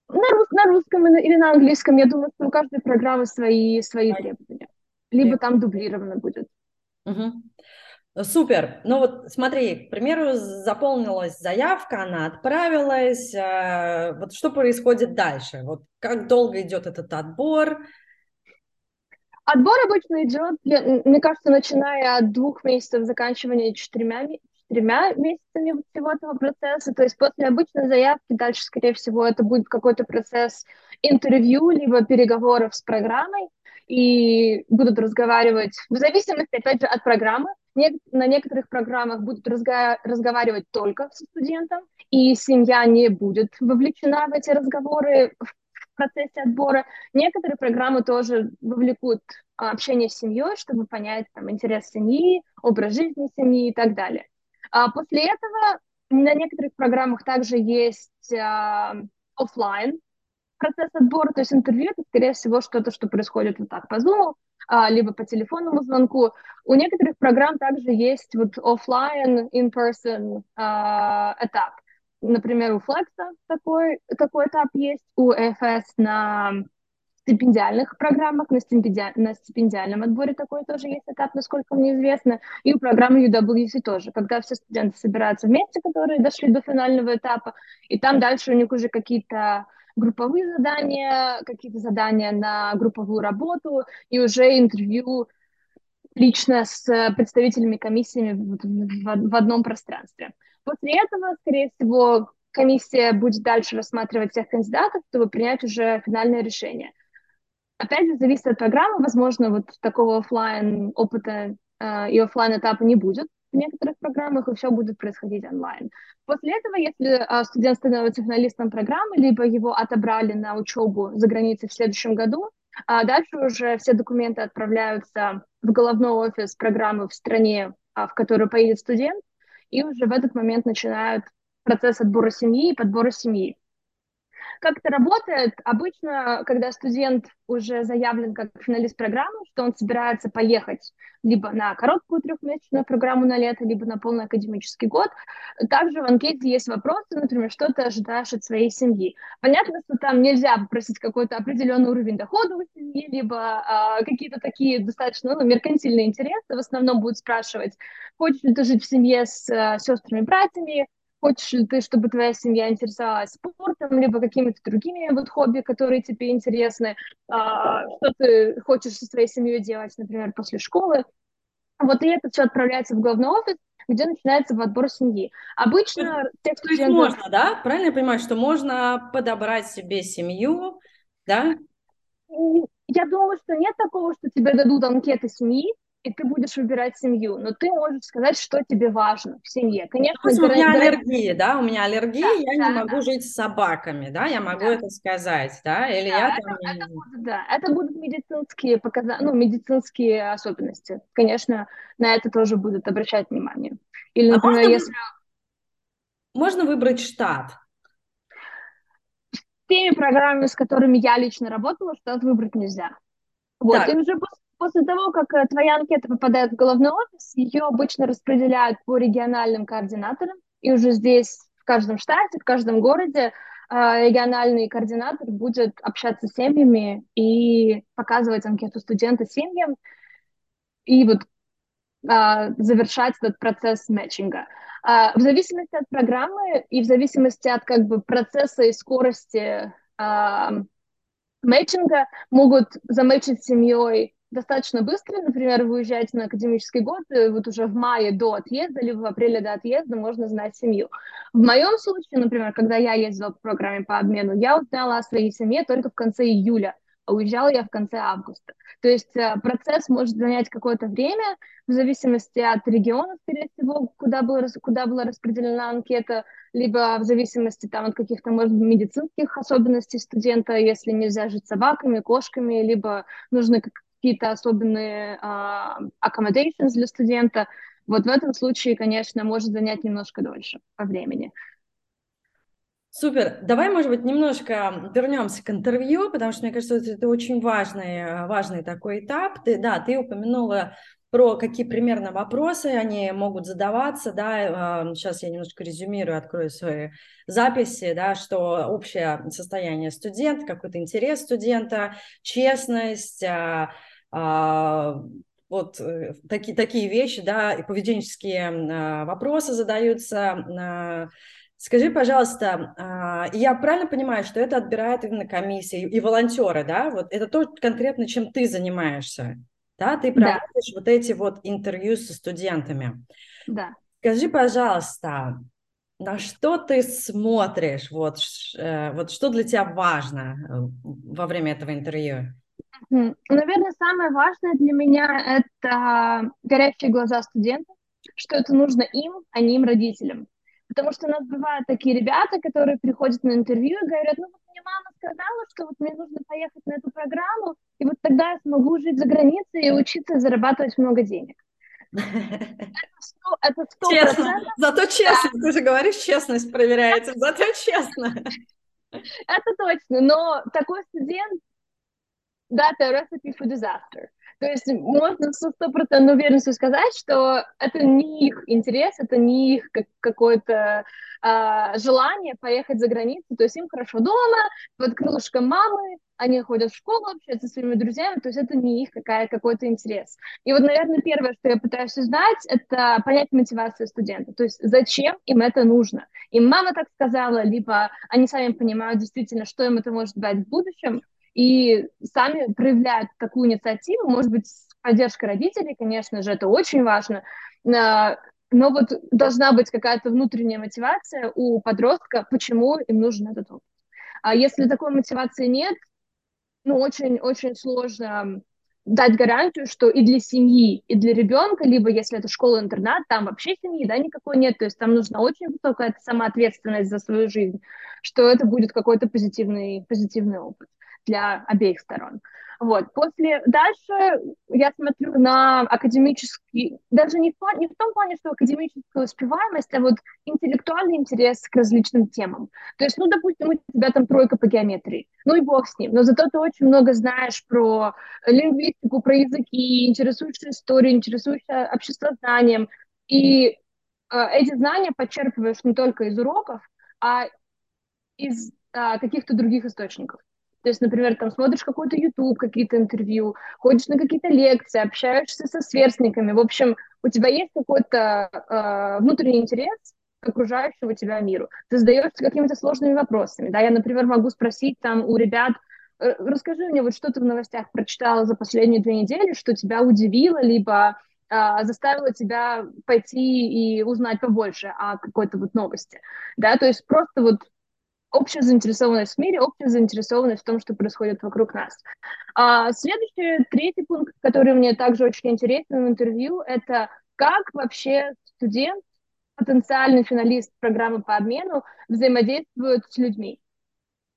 На, рус, на русском или на английском. Я думаю, что у каждой программы свои, свои требования. Либо там дублировано будет. Угу. Супер. Ну вот смотри, к примеру, заполнилась заявка, она отправилась. Э, вот что происходит дальше? Вот как долго идет этот отбор? Отбор обычно идет, мне кажется, начиная от двух месяцев, заканчивания четырьмя, четырьмя месяцами всего этого процесса. То есть после обычной заявки дальше, скорее всего, это будет какой-то процесс интервью, либо переговоров с программой, и будут разговаривать в зависимости, опять же, от программы на некоторых программах будут разга разговаривать только со студентом, и семья не будет вовлечена в эти разговоры процессе отбора. Некоторые программы тоже вовлекут а, общение с семьей, чтобы понять там, интерес семьи, образ жизни семьи и так далее. А после этого на некоторых программах также есть а, офлайн процесс отбора, то есть интервью, это, скорее всего, что-то, что происходит вот так по Zoom, либо по телефонному звонку. У некоторых программ также есть вот офлайн, in-person а, этап. Например, у Flex такой, такой этап есть, у EFS на стипендиальных программах, на, стипенди... на стипендиальном отборе такой тоже есть этап, насколько мне известно, и у программы UWC тоже, когда все студенты собираются вместе, которые дошли до финального этапа, и там дальше у них уже какие-то групповые задания, какие-то задания на групповую работу и уже интервью лично с представителями комиссиями в, одном пространстве. После этого, скорее всего, комиссия будет дальше рассматривать всех кандидатов, чтобы принять уже финальное решение. Опять же, зависит от программы. Возможно, вот такого офлайн опыта э, и офлайн этапа не будет в некоторых программах, и все будет происходить онлайн. После этого, если э, студент становится финалистом программы, либо его отобрали на учебу за границей в следующем году, а дальше уже все документы отправляются в головной офис программы в стране, в которую поедет студент, и уже в этот момент начинают процесс отбора семьи и подбора семьи. Как это работает? Обычно, когда студент уже заявлен как финалист программы, что он собирается поехать либо на короткую трехмесячную программу на лето, либо на полный академический год, также в анкете есть вопросы, например, что ты ожидаешь от своей семьи. Понятно, что там нельзя попросить какой-то определенный уровень дохода у семьи, либо а, какие-то такие достаточно ну, меркантильные интересы. В основном будут спрашивать, хочешь ли ты жить в семье с а, сестрами, братьями, Хочешь ли ты, чтобы твоя семья интересовалась спортом, либо какими-то другими вот хобби, которые тебе интересны? А, что ты хочешь со своей семьей делать, например, после школы? Вот и это все отправляется в главный офис, где начинается отбор семьи. Обычно то, то есть можно, да? Правильно я понимаю, что можно подобрать себе семью, да? Я думаю, что нет такого, что тебе дадут анкеты семьи, и ты будешь выбирать семью, но ты можешь сказать, что тебе важно в семье. Конечно, Допустим, у меня аллергия, да, у меня аллергия, да, я да, не могу да. жить с собаками, да, я могу да. это сказать, да, или да, я это, там... Это будет, да, это будут медицинские показания, ну, медицинские особенности. Конечно, на это тоже будут обращать внимание. Или, а например, а можно если... Можно выбрать штат, с теми программами, с которыми я лично работала, штат выбрать нельзя. Вот, так. и уже После того, как э, твоя анкета попадает в головной офис, ее обычно распределяют по региональным координаторам, и уже здесь в каждом штате, в каждом городе э, региональный координатор будет общаться с семьями и показывать анкету студента семьям, и вот э, завершать этот процесс матчинга. В зависимости от программы и в зависимости от как бы процесса и скорости мэтчинга могут замэчить с семьей достаточно быстро, например, вы на академический год, вот уже в мае до отъезда, либо в апреле до отъезда можно знать семью. В моем случае, например, когда я ездила по программе по обмену, я узнала о своей семье только в конце июля, а уезжала я в конце августа. То есть э, процесс может занять какое-то время, в зависимости от региона, скорее всего, куда, было, куда была распределена анкета, либо в зависимости там, от каких-то, может быть, медицинских особенностей студента, если нельзя жить с собаками, кошками, либо нужны какие-то особенные uh, accommodations для студента, вот в этом случае, конечно, может занять немножко дольше по времени. Супер. Давай, может быть, немножко вернемся к интервью, потому что, мне кажется, это очень важный, важный такой этап. Ты, да, ты упомянула про какие примерно вопросы они могут задаваться, да, сейчас я немножко резюмирую, открою свои записи, да, что общее состояние студента, какой-то интерес студента, честность, а, а, вот э, такие, такие вещи, да, и поведенческие а, вопросы задаются. Скажи, пожалуйста, я правильно понимаю, что это отбирает именно комиссия и волонтеры, да? Вот это то конкретно, чем ты занимаешься? Да, ты проводишь да. вот эти вот интервью со студентами. Да. Скажи, пожалуйста, на что ты смотришь, вот, э, вот что для тебя важно э, во время этого интервью? Наверное, самое важное для меня – это горящие глаза студентов, что это нужно им, а не им родителям. Потому что у нас бывают такие ребята, которые приходят на интервью и говорят, ну вот мне мама сказала, что вот мне нужно поехать на эту программу, и вот тогда я смогу жить за границей и учиться зарабатывать много денег. Это сто Честно. Зато честно, ты же говоришь, честность проверяется, зато честно. Это точно, но такой студент, да, это recipe for disaster. То есть можно с стопроцентной уверенностью сказать, что это не их интерес, это не их какое-то а, желание поехать за границу. То есть им хорошо дома, под крылышком мамы, они ходят в школу, общаются со своими друзьями, то есть это не их какая, какой-то интерес. И вот, наверное, первое, что я пытаюсь узнать, это понять мотивацию студента, то есть зачем им это нужно. Им мама так сказала, либо они сами понимают действительно, что им это может дать в будущем, и сами проявляют такую инициативу, может быть, поддержка родителей, конечно же, это очень важно, но вот должна быть какая-то внутренняя мотивация у подростка, почему им нужен этот опыт. А если такой мотивации нет, ну, очень-очень сложно дать гарантию, что и для семьи, и для ребенка, либо если это школа-интернат, там вообще семьи, да, никакой нет, то есть там нужна очень высокая самоответственность за свою жизнь, что это будет какой-то позитивный, позитивный опыт для обеих сторон. Вот. После, дальше я смотрю на академический, даже не в, не в том плане, что академическая успеваемость, а вот интеллектуальный интерес к различным темам. То есть, ну, допустим, у тебя там тройка по геометрии, ну и бог с ним, но зато ты очень много знаешь про лингвистику, про языки, интересуешься историей, интересуешься обществознанием, и э, эти знания подчерпываешь не только из уроков, а из э, каких-то других источников. То есть, например, там смотришь какой-то YouTube, какие-то интервью, ходишь на какие-то лекции, общаешься со сверстниками. В общем, у тебя есть какой-то э, внутренний интерес к окружающему тебя миру. Ты задаешься какими-то сложными вопросами. Да? Я, например, могу спросить там у ребят, э, расскажи мне, вот что ты в новостях прочитала за последние две недели, что тебя удивило, либо э, заставило тебя пойти и узнать побольше о какой-то вот новости. Да? То есть просто вот общая заинтересованность в мире, общая заинтересованность в том, что происходит вокруг нас. А следующий, третий пункт, который мне также очень интересен в интервью, это как вообще студент, потенциальный финалист программы по обмену взаимодействует с людьми.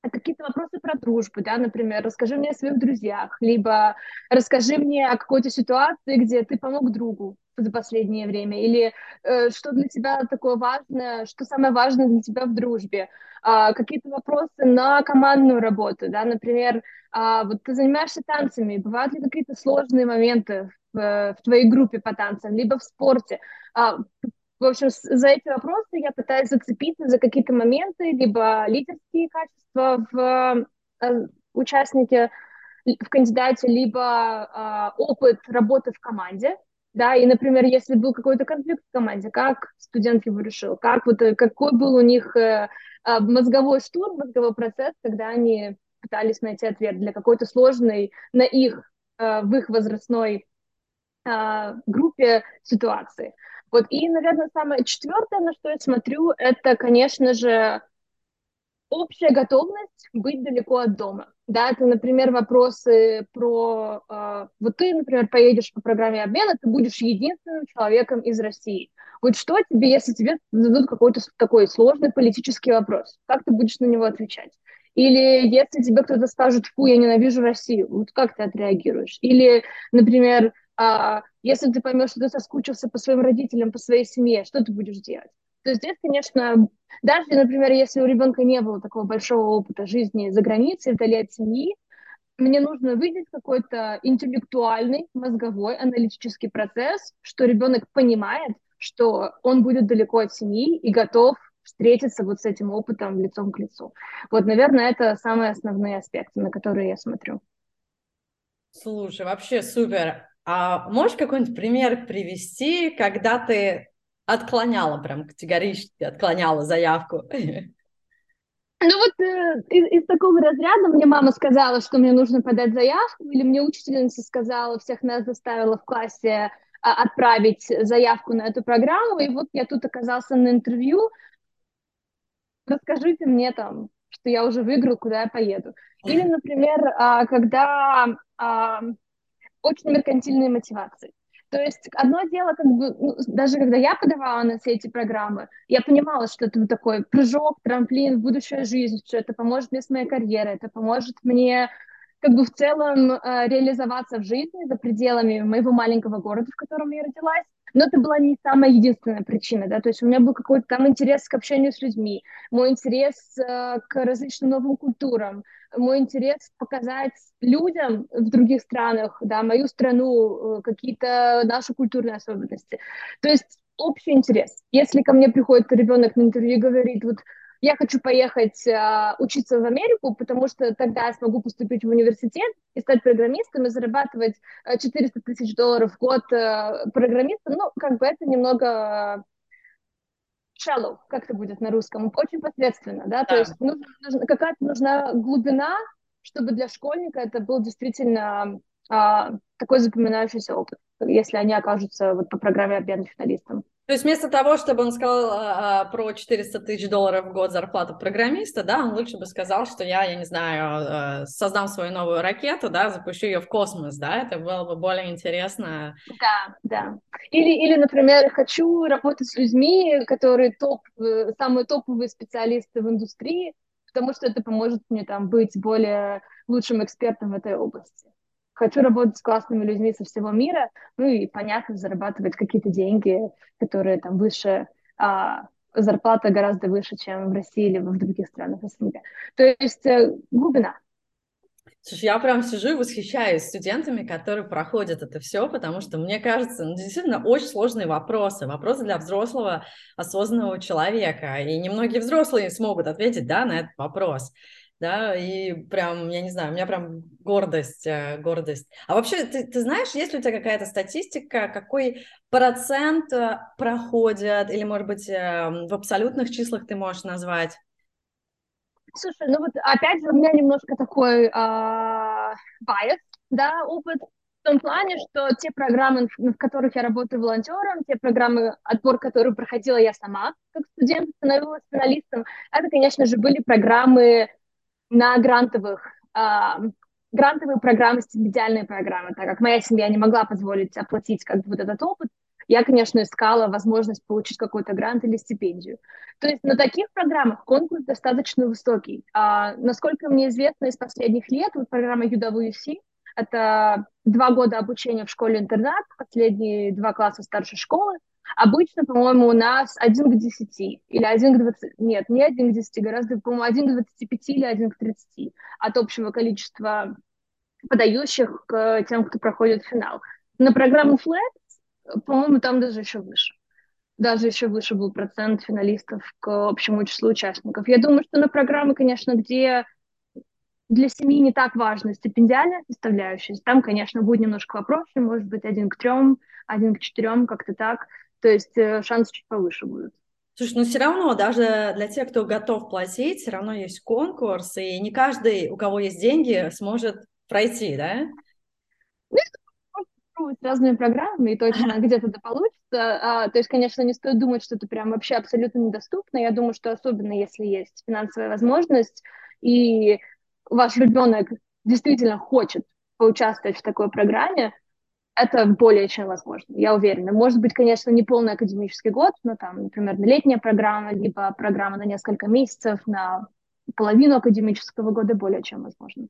Какие-то вопросы про дружбу, да, например, расскажи мне о своих друзьях, либо расскажи мне о какой-то ситуации, где ты помог другу, за последнее время? Или э, что для тебя такое важное, что самое важное для тебя в дружбе? А, какие-то вопросы на командную работу, да, например, а, вот ты занимаешься танцами, бывают ли какие-то сложные моменты в, в твоей группе по танцам, либо в спорте? А, в общем, за эти вопросы я пытаюсь зацепиться за какие-то моменты, либо лидерские качества в э, участнике, в кандидате, либо э, опыт работы в команде, да, и, например, если был какой-то конфликт в команде, как студент его решил, как вот, э, какой был у них э, э, мозговой штурм, мозговой процесс, когда они пытались найти ответ для какой-то сложной на их, э, в их возрастной э, группе ситуации. Вот, и, наверное, самое четвертое, на что я смотрю, это, конечно же, общая готовность быть далеко от дома. Да, это, например, вопросы про... Э, вот ты, например, поедешь по программе обмена, ты будешь единственным человеком из России. Вот что тебе, если тебе зададут какой-то такой сложный политический вопрос, как ты будешь на него отвечать? Или если тебе кто-то скажет, фу, я ненавижу Россию, вот как ты отреагируешь? Или, например, э, если ты поймешь, что ты соскучился по своим родителям, по своей семье, что ты будешь делать? То есть здесь, конечно, даже, например, если у ребенка не было такого большого опыта жизни за границей, вдали от семьи, мне нужно видеть какой-то интеллектуальный, мозговой, аналитический процесс, что ребенок понимает, что он будет далеко от семьи и готов встретиться вот с этим опытом лицом к лицу. Вот, наверное, это самые основные аспекты, на которые я смотрю. Слушай, вообще супер. А можешь какой-нибудь пример привести, когда ты отклоняла прям категорически, отклоняла заявку? Ну вот э, из, из такого разряда мне мама сказала, что мне нужно подать заявку, или мне учительница сказала, всех нас заставила в классе а, отправить заявку на эту программу, и вот я тут оказался на интервью, расскажите мне там, что я уже выиграл, куда я поеду. Или, например, а, когда а, очень меркантильные мотивации. То есть одно дело, как бы, ну, даже когда я подавала на все эти программы, я понимала, что это такой прыжок, трамплин в будущую жизнь, что это поможет мне с моей карьерой, это поможет мне как бы в целом э, реализоваться в жизни за пределами моего маленького города, в котором я родилась. Но это была не самая единственная причина, да, то есть у меня был какой-то там интерес к общению с людьми, мой интерес э, к различным новым культурам, мой интерес показать людям в других странах, да, мою страну, э, какие-то наши культурные особенности. То есть общий интерес. Если ко мне приходит ребенок на интервью и говорит, вот я хочу поехать э, учиться в Америку, потому что тогда я смогу поступить в университет и стать программистом и зарабатывать 400 тысяч долларов в год э, программистом. Ну, как бы это немного shallow, как это будет на русском, очень посредственно, да, да. то есть нужно, нужно, какая-то нужна глубина, чтобы для школьника это был действительно а, такой запоминающийся опыт, если они окажутся вот по программе обмена финалистом. То есть вместо того, чтобы он сказал а, а, про 400 тысяч долларов в год зарплату программиста, да, он лучше бы сказал, что я, я не знаю, э, создам свою новую ракету, да, запущу ее в космос, да, это было бы более интересно. Да, да. Или, или например, хочу работать с людьми, которые топ, э, самые топовые специалисты в индустрии, потому что это поможет мне там быть более лучшим экспертом в этой области хочу работать с классными людьми со всего мира, ну и, понятно, зарабатывать какие-то деньги, которые там выше, а, зарплата гораздо выше, чем в России или в других странах СНГ. То есть э, глубина. Слушай, я прям сижу и восхищаюсь студентами, которые проходят это все, потому что, мне кажется, ну, действительно очень сложные вопросы, вопросы для взрослого осознанного человека, и немногие взрослые смогут ответить, да, на этот вопрос да, и прям, я не знаю, у меня прям гордость, э, гордость. А вообще, ты, ты знаешь, есть ли у тебя какая-то статистика, какой процент э, проходят, или, может быть, эм, в абсолютных числах ты можешь назвать? Слушай, ну вот опять же у меня немножко такой э, bias, да, опыт в том плане, что те программы, в которых я работаю волонтером, те программы, отбор которые проходила я сама, как студент, становилась финалистом, это, конечно же, были программы на грантовых, э, грантовые программы, стипендиальные программы, так как моя семья не могла позволить оплатить как бы вот этот опыт, я, конечно, искала возможность получить какой-то грант или стипендию. То есть на таких программах конкурс достаточно высокий. А, насколько мне известно из последних лет, вот программа UWC, это два года обучения в школе-интернат, последние два класса старшей школы, Обычно, по-моему, у нас 1 к 10 или 1 к 20, нет, не 1 к 10, гораздо, по-моему, 1 к 25 или 1 к 30 от общего количества подающих к тем, кто проходит финал. На программу Flat, по-моему, там даже еще выше. Даже еще выше был процент финалистов к общему числу участников. Я думаю, что на программы, конечно, где для семьи не так важна стипендиальная составляющая. Там, конечно, будет немножко попроще, может быть, один к трем, один к четырем, как-то так. То есть э, шанс чуть повыше будет. Слушай, ну все равно, даже для тех, кто готов платить, все равно есть конкурс, и не каждый, у кого есть деньги, сможет пройти, да? Ну, с разными программами, и точно где-то это получится. А, то есть, конечно, не стоит думать, что это прям вообще абсолютно недоступно. Я думаю, что особенно если есть финансовая возможность, и ваш ребенок действительно хочет поучаствовать в такой программе, это более чем возможно, я уверена. Может быть, конечно, не полный академический год, но там, например, летняя программа, либо программа на несколько месяцев, на половину академического года более чем возможно.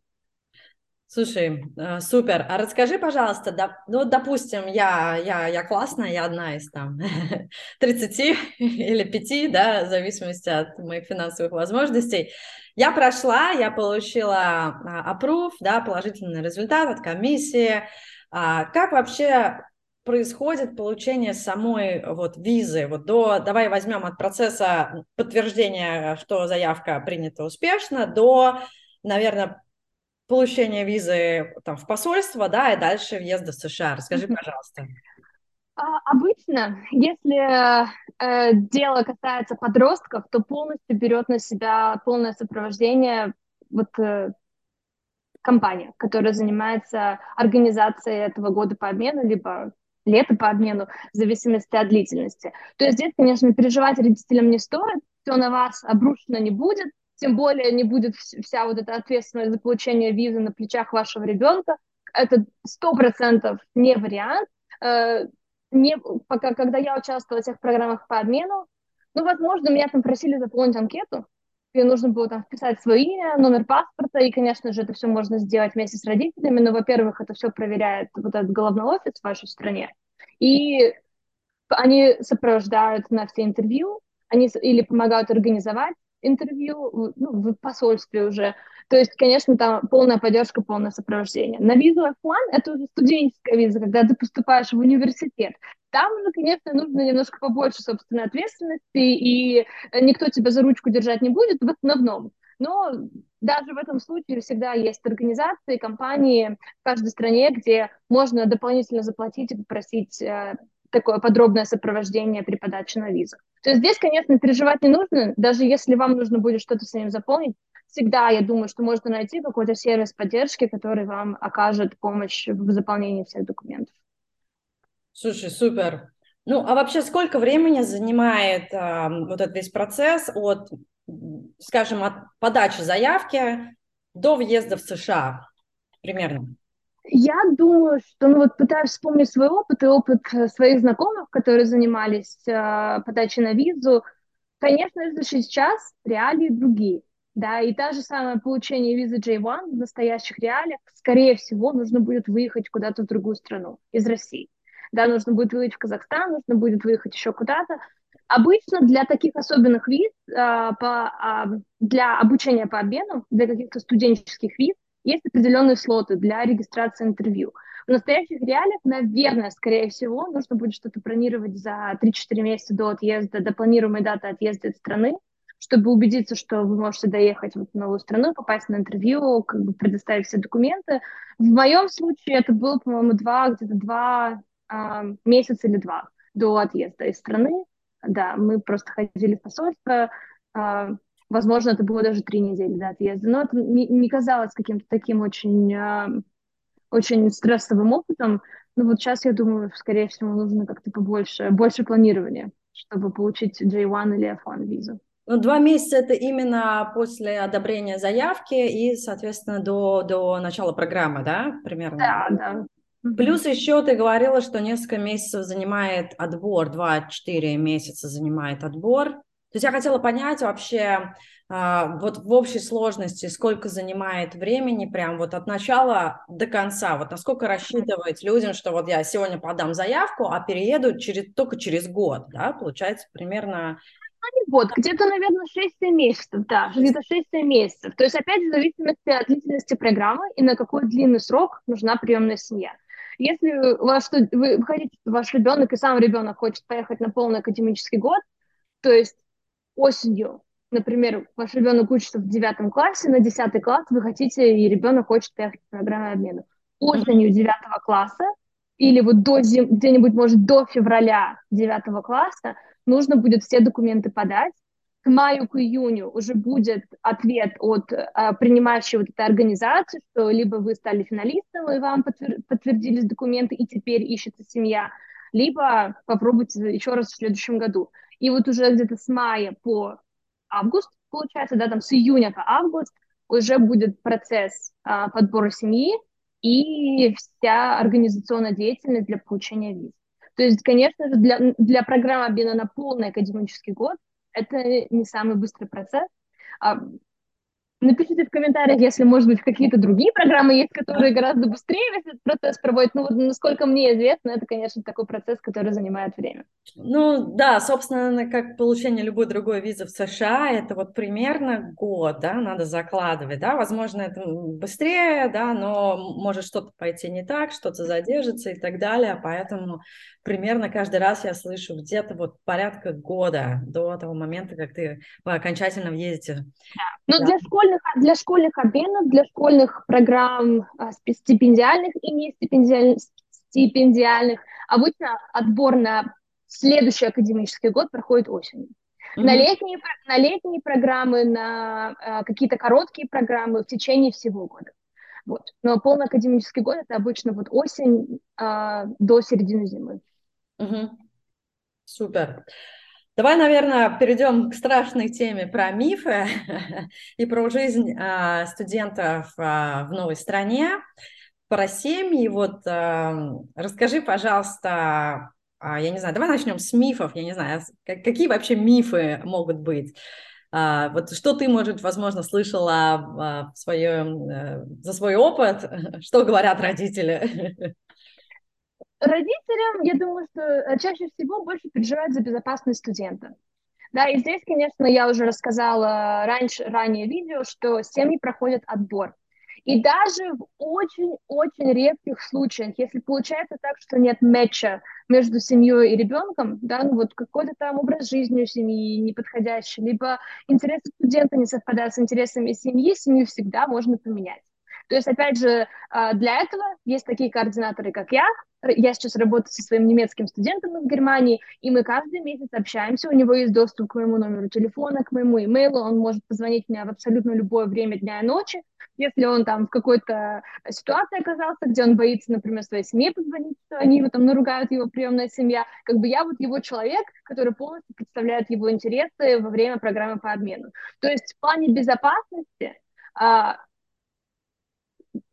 Слушай, э, супер. А расскажи, пожалуйста, да, ну, допустим, я, я, я классная, я одна из там 30 или 5, да, в зависимости от моих финансовых возможностей. Я прошла, я получила approve, да, положительный результат от комиссии, а как вообще происходит получение самой вот визы? Вот до, давай возьмем от процесса подтверждения, что заявка принята успешно, до, наверное, получения визы там, в посольство, да, и дальше въезда в США. Расскажи, пожалуйста. А, обычно, если э, дело касается подростков, то полностью берет на себя полное сопровождение вот э, компания, которая занимается организацией этого года по обмену, либо лето по обмену, в зависимости от длительности. То есть здесь, конечно, переживать родителям не стоит, все на вас обрушено не будет, тем более не будет вся вот эта ответственность за получение визы на плечах вашего ребенка. Это сто процентов не вариант. э, не, пока, когда я участвовала в этих программах по обмену, ну, возможно, меня там просили заполнить анкету, и нужно было там вписать свое имя, номер паспорта, и, конечно же, это все можно сделать вместе с родителями, но, во-первых, это все проверяет вот этот головной офис в вашей стране, и они сопровождают на все интервью, они или помогают организовать интервью ну, в посольстве уже. То есть, конечно, там полная поддержка, полное сопровождение. На визу F1 это уже студенческая виза, когда ты поступаешь в университет. Там уже, конечно, нужно немножко побольше собственной ответственности, и никто тебя за ручку держать не будет в основном. Но даже в этом случае всегда есть организации, компании в каждой стране, где можно дополнительно заплатить и попросить э, такое подробное сопровождение при подаче на визу. То есть здесь, конечно, переживать не нужно, даже если вам нужно будет что-то с ним заполнить, всегда, я думаю, что можно найти какой-то сервис поддержки, который вам окажет помощь в заполнении всех документов. Слушай, супер. Ну, а вообще сколько времени занимает э, вот этот весь процесс от, скажем, от подачи заявки до въезда в США примерно? Я думаю, что, ну вот пытаюсь вспомнить свой опыт и опыт э, своих знакомых, которые занимались э, подачей на визу. Конечно же, сейчас реалии другие. Да, и та же самое получение визы J1 в настоящих реалиях, скорее всего, нужно будет выехать куда-то в другую страну из России. Да, нужно будет выехать в Казахстан, нужно будет выехать еще куда-то. Обычно для таких особенных виз, а, по, а, для обучения по обмену, для каких-то студенческих виз, есть определенные слоты для регистрации интервью. В настоящих реалиях, наверное, скорее всего, нужно будет что-то бронировать за 3-4 месяца до отъезда, до планируемой даты отъезда из страны, чтобы убедиться, что вы можете доехать в новую страну, попасть на интервью, как бы предоставить все документы. В моем случае это было, по-моему, два, где-то два а, месяца или два до отъезда из страны. Да, мы просто ходили в посольство, а, Возможно, это было даже три недели до отъезда. Но это не, не казалось каким-то таким очень, э, очень стрессовым опытом. Но вот сейчас, я думаю, скорее всего, нужно как-то побольше, больше планирования, чтобы получить J1 или F1 визу. Ну, два месяца это именно после одобрения заявки и, соответственно, до, до начала программы, да, примерно? Да, да. Плюс еще ты говорила, что несколько месяцев занимает отбор, 2-4 месяца занимает отбор. То есть я хотела понять вообще а, вот в общей сложности, сколько занимает времени прям вот от начала до конца, вот насколько рассчитывать людям, что вот я сегодня подам заявку, а перееду через, только через год, да, получается примерно ну, не год, где-то, наверное, 6 месяцев, да, где-то 6 месяцев. То есть, опять, в зависимости от длительности программы и на какой длинный срок нужна приемная семья. Если у вас, вы хотите, ваш ребенок и сам ребенок хочет поехать на полный академический год, то есть осенью, например, ваш ребенок учится в девятом классе, на десятый класс вы хотите, и ребенок хочет поехать в программу обмена. Осенью девятого класса или вот до зим... где-нибудь, может, до февраля девятого класса нужно будет все документы подать. К маю, к июню уже будет ответ от а, принимающей вот этой организации, что либо вы стали финалистом, и вам подтвер... подтвердились документы, и теперь ищется семья, либо попробуйте еще раз в следующем году. И вот уже где-то с мая по август, получается, да, там с июня по август уже будет процесс а, подбора семьи и вся организационная деятельность для получения виз. То есть, конечно же, для, для программы обмена на полный академический год это не самый быстрый процесс. Напишите в комментариях, если, может быть, какие-то другие программы есть, которые гораздо быстрее этот процесс проводят. Ну, вот, насколько мне известно, это, конечно, такой процесс, который занимает время. Ну, да, собственно, как получение любой другой визы в США, это вот примерно год, да, надо закладывать, да, возможно, это быстрее, да, но может что-то пойти не так, что-то задержится и так далее, поэтому примерно каждый раз я слышу где-то вот порядка года до того момента, как ты окончательно въедете. Да. Ну, да. для школьных, для школьных обменов, для школьных программ а, стипендиальных и не стипендиальных, стипендиальных, обычно отбор на следующий академический год проходит осенью. Mm-hmm. На, летние, на летние программы, на э, какие-то короткие программы в течение всего года. Вот. Но полный академический год это обычно вот осень э, до середины зимы. Угу. Супер. Давай, наверное, перейдем к страшной теме про мифы и про жизнь а, студентов а, в новой стране. про семьи. Вот э, расскажи, пожалуйста, я не знаю, давай начнем с мифов. Я не знаю, какие вообще мифы могут быть. Вот что ты, может, возможно, слышала в своем, э, за свой опыт, что говорят родители? Родителям, я думаю, что чаще всего больше переживают за безопасность студента. Да, и здесь, конечно, я уже рассказала раньше, ранее видео, что семьи проходят отбор. И даже в очень-очень редких случаях, если получается так, что нет матча между семьей и ребенком, да, ну вот какой-то там образ жизни у семьи неподходящий, либо интересы студента не совпадают с интересами семьи, семью всегда можно поменять. То есть, опять же, а, для этого есть такие координаторы, как я. Я сейчас работаю со своим немецким студентом в Германии, и мы каждый месяц общаемся. У него есть доступ к моему номеру телефона, к моему имейлу. Он может позвонить мне в абсолютно любое время дня и ночи. Если он там в какой-то ситуации оказался, где он боится, например, своей семье позвонить, что они его там наругают, его приемная семья, как бы я вот его человек, который полностью представляет его интересы во время программы по обмену. То есть в плане безопасности а,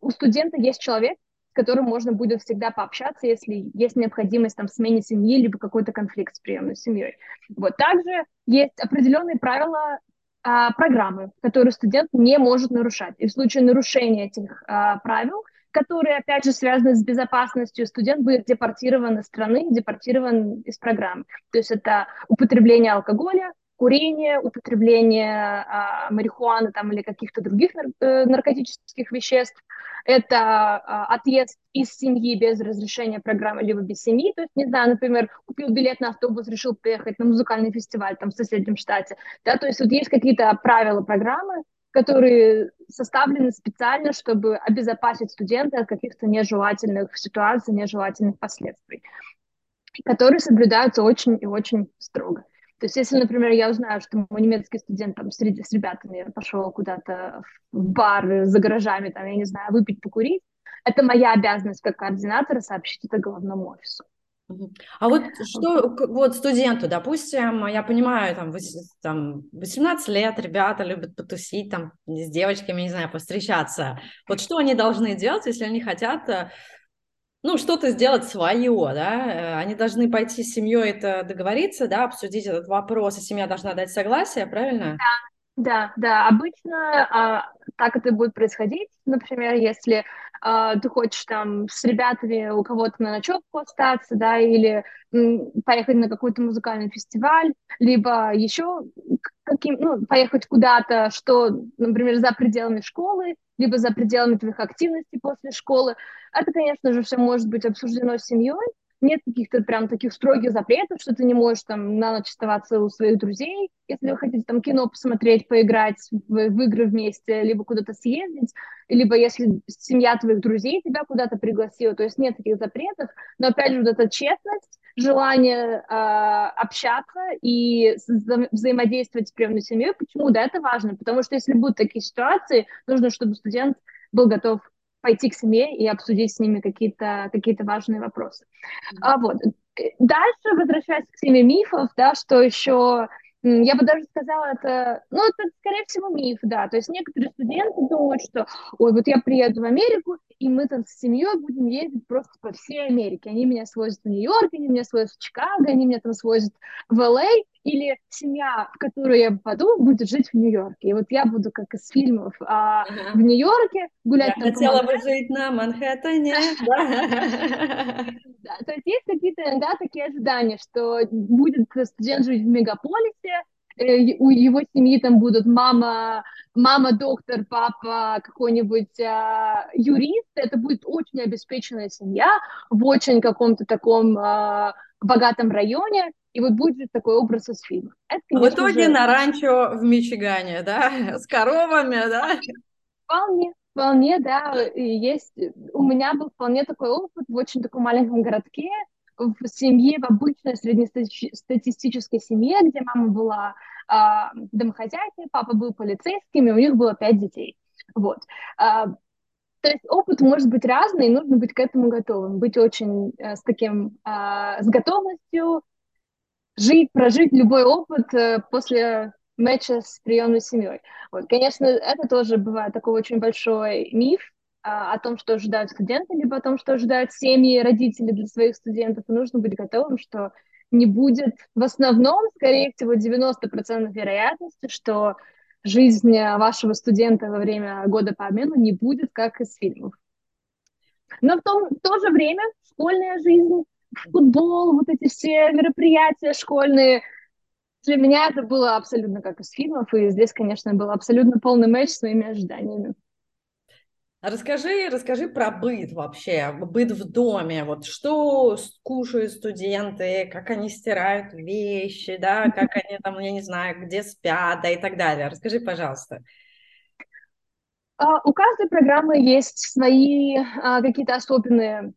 у студента есть человек, с которым можно будет всегда пообщаться, если есть необходимость там, в смене семьи, либо какой-то конфликт с приемной семьей. Вот. Также есть определенные правила а, программы, которые студент не может нарушать. И в случае нарушения этих а, правил, которые, опять же, связаны с безопасностью, студент будет депортирован из страны, депортирован из программы. То есть это употребление алкоголя, курение, употребление а, марихуаны там, или каких-то других нар- э, наркотических веществ, это а, отъезд из семьи без разрешения программы, либо без семьи, то есть, не знаю, например, купил билет на автобус, решил поехать на музыкальный фестиваль там в соседнем штате, да, то есть вот есть какие-то правила программы, которые составлены специально, чтобы обезопасить студента от каких-то нежелательных ситуаций, нежелательных последствий, которые соблюдаются очень и очень строго. То есть, если, например, я узнаю, что мой немецкий студент там с, с ребятами пошел куда-то в бар за гаражами, там, я не знаю, выпить, покурить, это моя обязанность как координатора сообщить это головному офису. А вот что, вот студенту, допустим, я понимаю, там 18 лет, ребята любят потусить, там, с девочками, не знаю, повстречаться. Вот что они должны делать, если они хотят э, ну, что-то сделать свое, да, э, они должны пойти с семьей это договориться, да, обсудить этот вопрос, и семья должна дать согласие, правильно? Да, да, да, обычно а, так это будет происходить, например, если ты хочешь там с ребятами у кого-то на ночевку остаться, да, или поехать на какой-то музыкальный фестиваль, либо еще каким, ну, поехать куда-то, что, например, за пределами школы, либо за пределами твоих активностей после школы. Это, конечно же, все может быть обсуждено с семьей, нет каких-то прям таких строгих запретов, что ты не можешь там на ночь оставаться у своих друзей, если вы хотите там кино посмотреть, поиграть в, в игры вместе, либо куда-то съездить, либо если семья твоих друзей тебя куда-то пригласила, то есть нет таких запретов, но опять же вот эта честность, желание э, общаться и вза взаимодействовать с приемной семьей, почему? Да, это важно, потому что если будут такие ситуации, нужно, чтобы студент был готов пойти к семье и обсудить с ними какие-то какие важные вопросы. Mm-hmm. А, вот. Дальше, возвращаясь к теме мифов, да, что еще я бы даже сказала, это, ну, это, скорее всего, миф, да. То есть некоторые студенты думают, что, ой, вот я приеду в Америку, и мы там с семьей будем ездить просто по всей Америке. Они меня свозят в Нью-Йорк, они меня свозят в Чикаго, они меня там свозят в Л.А., или семья, в которую я попаду, будет жить в Нью-Йорке. И вот я буду, как из фильмов, а, ага. в Нью-Йорке гулять. Я хотела бы жить на Манхэттене. Да, то есть есть какие-то иногда такие ожидания, что будет студент жить в мегаполисе, э, у его семьи там будут мама, мама доктор, папа какой-нибудь а, юрист, это будет очень обеспеченная семья в очень каком-то таком а, богатом районе, и вот будет такой образ из фильма. Это, конечно, в итоге же... на ранчо в Мичигане, да, с коровами, да? Вполне, вполне, да. Есть, у меня был вполне такой опыт в очень таком маленьком городке, в семье, в обычной среднестатистической семье, где мама была э, домохозяйкой, папа был полицейским, и у них было пять детей. Вот. Э, то есть опыт может быть разный, и нужно быть к этому готовым, быть очень э, с таким, э, с готовностью жить, прожить любой опыт э, после матча с приемной семьей. Вот, конечно, это тоже бывает такой очень большой миф, а, о том, что ожидают студенты, либо о том, что ожидают семьи, родители для своих студентов, и нужно быть готовым, что не будет в основном, скорее всего, 90% вероятности, что жизнь вашего студента во время года по обмену не будет как из фильмов. Но в, том, в то же время школьная жизнь, футбол, вот эти все мероприятия школьные, для меня это было абсолютно как из фильмов, и здесь, конечно, был абсолютно полный матч с своими ожиданиями. Расскажи, расскажи про быт вообще, быт в доме. Вот что кушают студенты, как они стирают вещи, да, как они там, я не знаю, где спят, да и так далее. Расскажи, пожалуйста. Uh, у каждой программы есть свои uh, какие-то особенные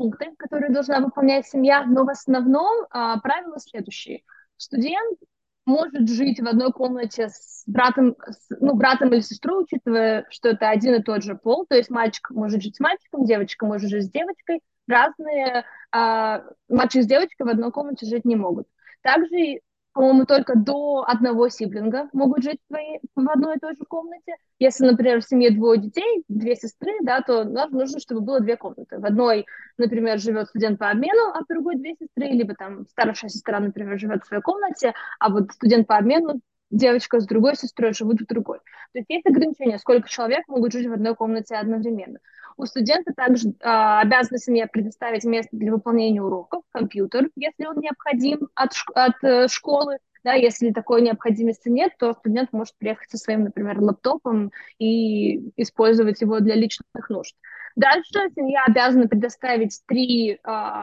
пункты, которые должна выполнять семья, но в основном uh, правила следующие. Студент может жить в одной комнате с братом, с, ну, братом или сестрой, учитывая, что это один и тот же пол, то есть мальчик может жить с мальчиком, девочка может жить с девочкой, разные, а, мальчик с девочкой в одной комнате жить не могут. Также по-моему, только до одного сиблинга могут жить в, в одной и той же комнате. Если, например, в семье двое детей, две сестры, да, то нам нужно, чтобы было две комнаты. В одной, например, живет студент по обмену, а в другой две сестры, либо там старшая сестра, например, живет в своей комнате, а вот студент по обмену девочка с другой сестрой живут в другой. То есть есть ограничения, сколько человек могут жить в одной комнате одновременно. У студента также э, обязана семья предоставить место для выполнения уроков, компьютер, если он необходим от, от э, школы. Да, если такой необходимости нет, то студент может приехать со своим, например, лаптопом и использовать его для личных нужд. Дальше семья обязана предоставить три э,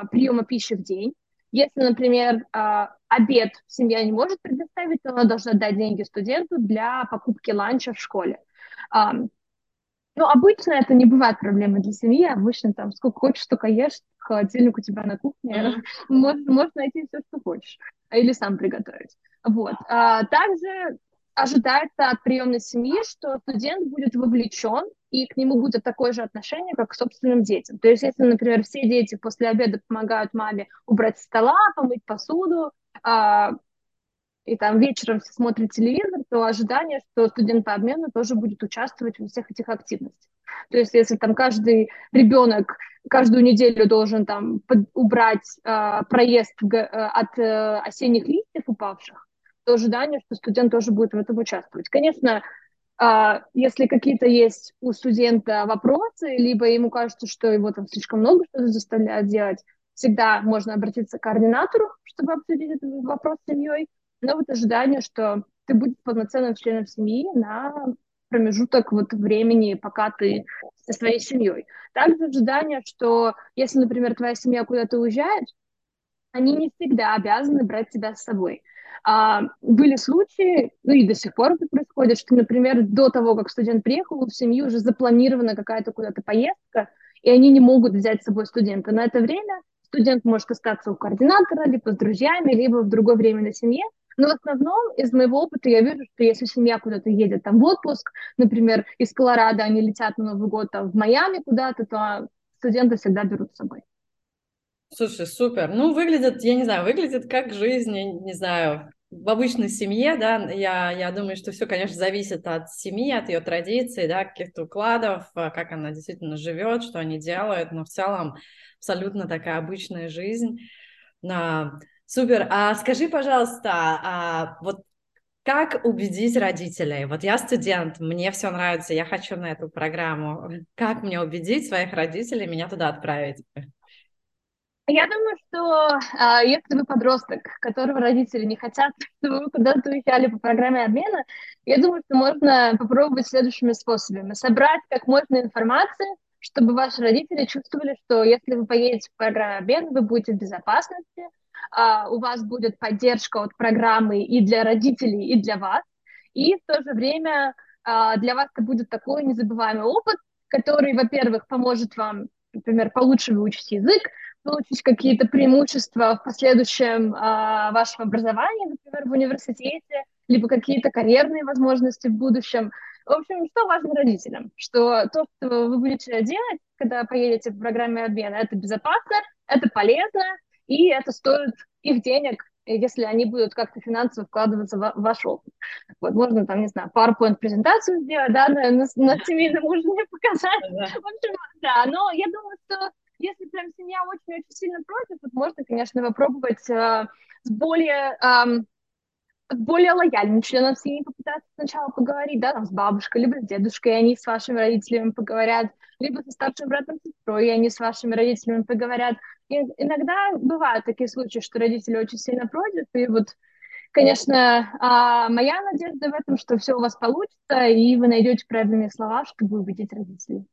приема пищи в день. Если, например, э, обед семья не может предоставить, то она должна дать деньги студенту для покупки ланча в школе. Ну, обычно это не бывает проблемой для семьи. Обычно там сколько хочешь, столько ешь, холодильник у тебя на кухне. Mm-hmm. Можешь, можешь найти все, что хочешь. Или сам приготовить. Вот. А, также ожидается от приемной семьи, что студент будет вовлечен, и к нему будет такое же отношение, как к собственным детям. То есть, если, например, все дети после обеда помогают маме убрать стола, помыть посуду, а, и там вечером все смотрят телевизор, то ожидание, что студент по обмену тоже будет участвовать во всех этих активностях. То есть если там каждый ребенок каждую неделю должен там под, убрать э, проезд э, от э, осенних листьев упавших, ожидание, что студент тоже будет в этом участвовать. Конечно, э, если какие-то есть у студента вопросы, либо ему кажется, что его там слишком много что-то заставляют делать, всегда можно обратиться к координатору, чтобы обсудить этот вопрос с семьей но вот ожидание, что ты будешь полноценным членом семьи на промежуток вот времени, пока ты со своей семьей. Также ожидание, что если, например, твоя семья куда-то уезжает, они не всегда обязаны брать тебя с собой. А, были случаи, ну и до сих пор это происходит, что, например, до того, как студент приехал, в семьи уже запланирована какая-то куда-то поездка, и они не могут взять с собой студента. На это время студент может остаться у координатора, либо с друзьями, либо в другое время на семье, но в основном из моего опыта я вижу, что если семья куда-то едет там в отпуск, например, из Колорадо они летят на Новый год там, в Майами куда-то, то студенты всегда берут с собой. Слушай, супер. Ну, выглядит, я не знаю, выглядит как жизнь, не знаю, в обычной семье, да, я, я думаю, что все, конечно, зависит от семьи, от ее традиций, да, каких-то укладов, а, как она действительно живет, что они делают, но в целом абсолютно такая обычная жизнь. Супер. А скажи, пожалуйста, а вот как убедить родителей? Вот я студент, мне все нравится, я хочу на эту программу. Как мне убедить своих родителей меня туда отправить? Я думаю, что э, если вы подросток, которого родители не хотят, чтобы вы куда-то уезжали по программе обмена, я думаю, что можно попробовать следующими способами. Собрать как можно информации, чтобы ваши родители чувствовали, что если вы поедете в программу обмена, вы будете в безопасности, uh, у вас будет поддержка от программы и для родителей, и для вас. И в то же время uh, для вас это будет такой незабываемый опыт, который, во-первых, поможет вам, например, получше выучить язык, получить какие-то преимущества в последующем uh, вашем образовании, например, в университете, либо какие-то карьерные возможности в будущем. В общем, что важно родителям? Что то, что вы будете делать, когда поедете в программе обмена, это безопасно, это полезно, и это стоит их денег если они будут как-то финансово вкладываться в ваш опыт. Вот, можно там, не знаю, PowerPoint-презентацию сделать, да, на, на, на семейном ужине показать. В общем, да, но я думаю, что если прям семья очень-очень сильно против, вот можно, конечно, попробовать э, с более... Э, более лояльным членом семьи попытаться сначала поговорить, да, там, с бабушкой, либо с дедушкой, и они с вашими родителями поговорят, либо со старшим братом, сестрой, и они с вашими родителями поговорят. И иногда бывают такие случаи, что родители очень сильно против, и вот, конечно, а моя надежда в этом, что все у вас получится, и вы найдете правильные слова, чтобы убедить родителей.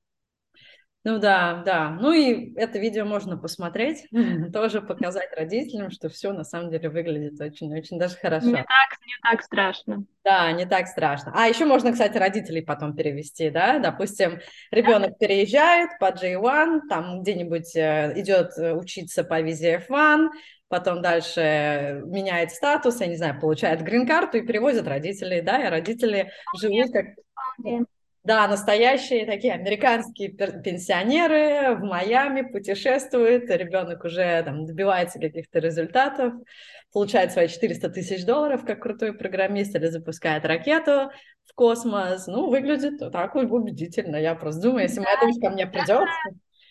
Ну да, да. Ну и это видео можно посмотреть, тоже показать родителям, что все на самом деле выглядит очень-очень даже хорошо. Не так, не так страшно. Да, не так страшно. А еще можно, кстати, родителей потом перевести, да? Допустим, ребенок переезжает по J1, там где-нибудь э, идет э, учиться по визе F1, потом дальше меняет статус, я не знаю, получает грин-карту и перевозят родителей, да, и родители живут как да, настоящие такие американские пенсионеры в Майами путешествуют, ребенок уже там добивается каких-то результатов, получает свои 400 тысяч долларов как крутой программист или запускает ракету в космос. Ну, выглядит так убедительно. Я просто думаю, если моя дочь ко мне придет,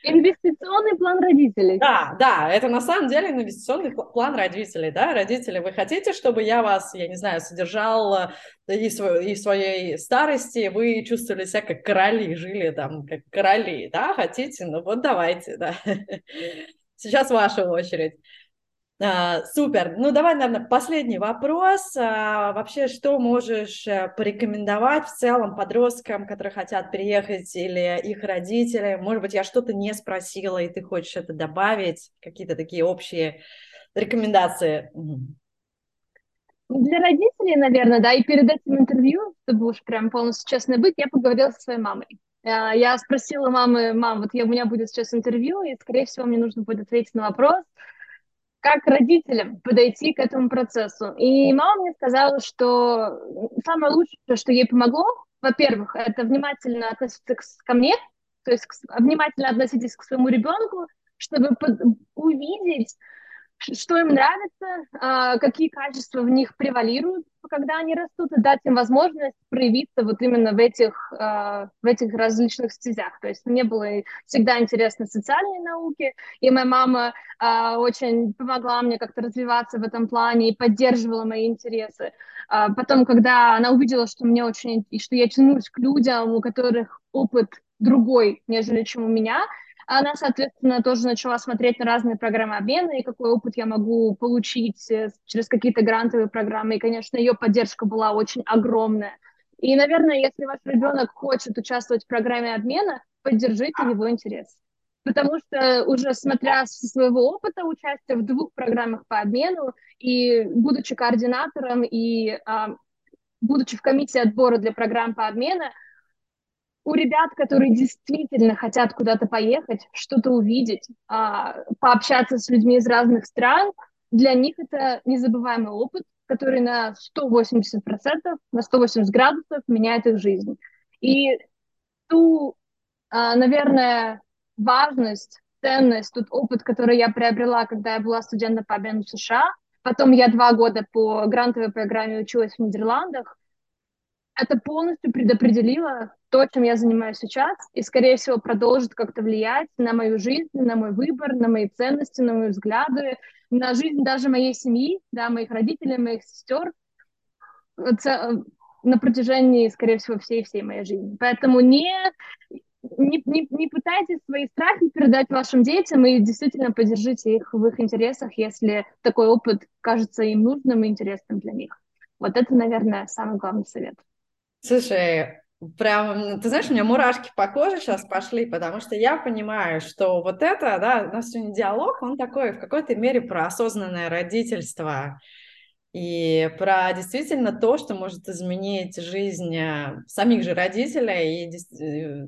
Инвестиционный план родителей. Да, да, это на самом деле инвестиционный план родителей, да, родители, вы хотите, чтобы я вас, я не знаю, содержал э, и, свой, и в своей старости, вы чувствовали себя как короли, жили там как короли, да, хотите, ну вот давайте, да. Сейчас ваша очередь. А, супер. Ну, давай, наверное, последний вопрос. А, вообще, что можешь э, порекомендовать в целом подросткам, которые хотят приехать, или их родители? Может быть, я что-то не спросила, и ты хочешь это добавить? Какие-то такие общие рекомендации? Для родителей, наверное, да, и перед этим интервью, чтобы уж прям полностью честно быть, я поговорила со своей мамой. А, я спросила мамы, мам, вот я, у меня будет сейчас интервью, и, скорее всего, мне нужно будет ответить на вопрос, как родителям подойти к этому процессу. И мама мне сказала, что самое лучшее, что ей помогло, во-первых, это внимательно относиться ко мне, то есть внимательно относитесь к своему ребенку, чтобы увидеть, что им нравится, а, какие качества в них превалируют, когда они растут, и дать им возможность проявиться вот именно в этих, а, в этих различных стезях. То есть мне было всегда интересно социальные науки, и моя мама а, очень помогла мне как-то развиваться в этом плане и поддерживала мои интересы. Потом, когда она увидела, что мне очень, и что я тянусь к людям, у которых опыт другой, нежели чем у меня, она, соответственно, тоже начала смотреть на разные программы обмена и какой опыт я могу получить э, через какие-то грантовые программы. И, конечно, ее поддержка была очень огромная. И, наверное, если ваш ребенок хочет участвовать в программе обмена, поддержите его интерес. Потому что уже смотря со своего опыта участия в двух программах по обмену и будучи координатором и а, будучи в комиссии отбора для программ по обмену, у ребят, которые действительно хотят куда-то поехать, что-то увидеть, а, пообщаться с людьми из разных стран, для них это незабываемый опыт, который на 180%, на 180 градусов меняет их жизнь. И ту, а, наверное, важность, ценность, тот опыт, который я приобрела, когда я была студентом по обмену в США, потом я два года по грантовой программе училась в Нидерландах, это полностью предопределило то, чем я занимаюсь сейчас, и, скорее всего, продолжит как-то влиять на мою жизнь, на мой выбор, на мои ценности, на мои взгляды, на жизнь даже моей семьи, да, моих родителей, моих сестер на протяжении, скорее всего, всей-всей моей жизни. Поэтому не, не, не, не пытайтесь свои страхи передать вашим детям и действительно поддержите их в их интересах, если такой опыт кажется им нужным и интересным для них. Вот это, наверное, самый главный совет. Слушай, прям, ты знаешь, у меня мурашки по коже сейчас пошли, потому что я понимаю, что вот это, да, у нас сегодня диалог, он такой в какой-то мере про осознанное родительство и про действительно то, что может изменить жизнь э, самих же родителей и, э,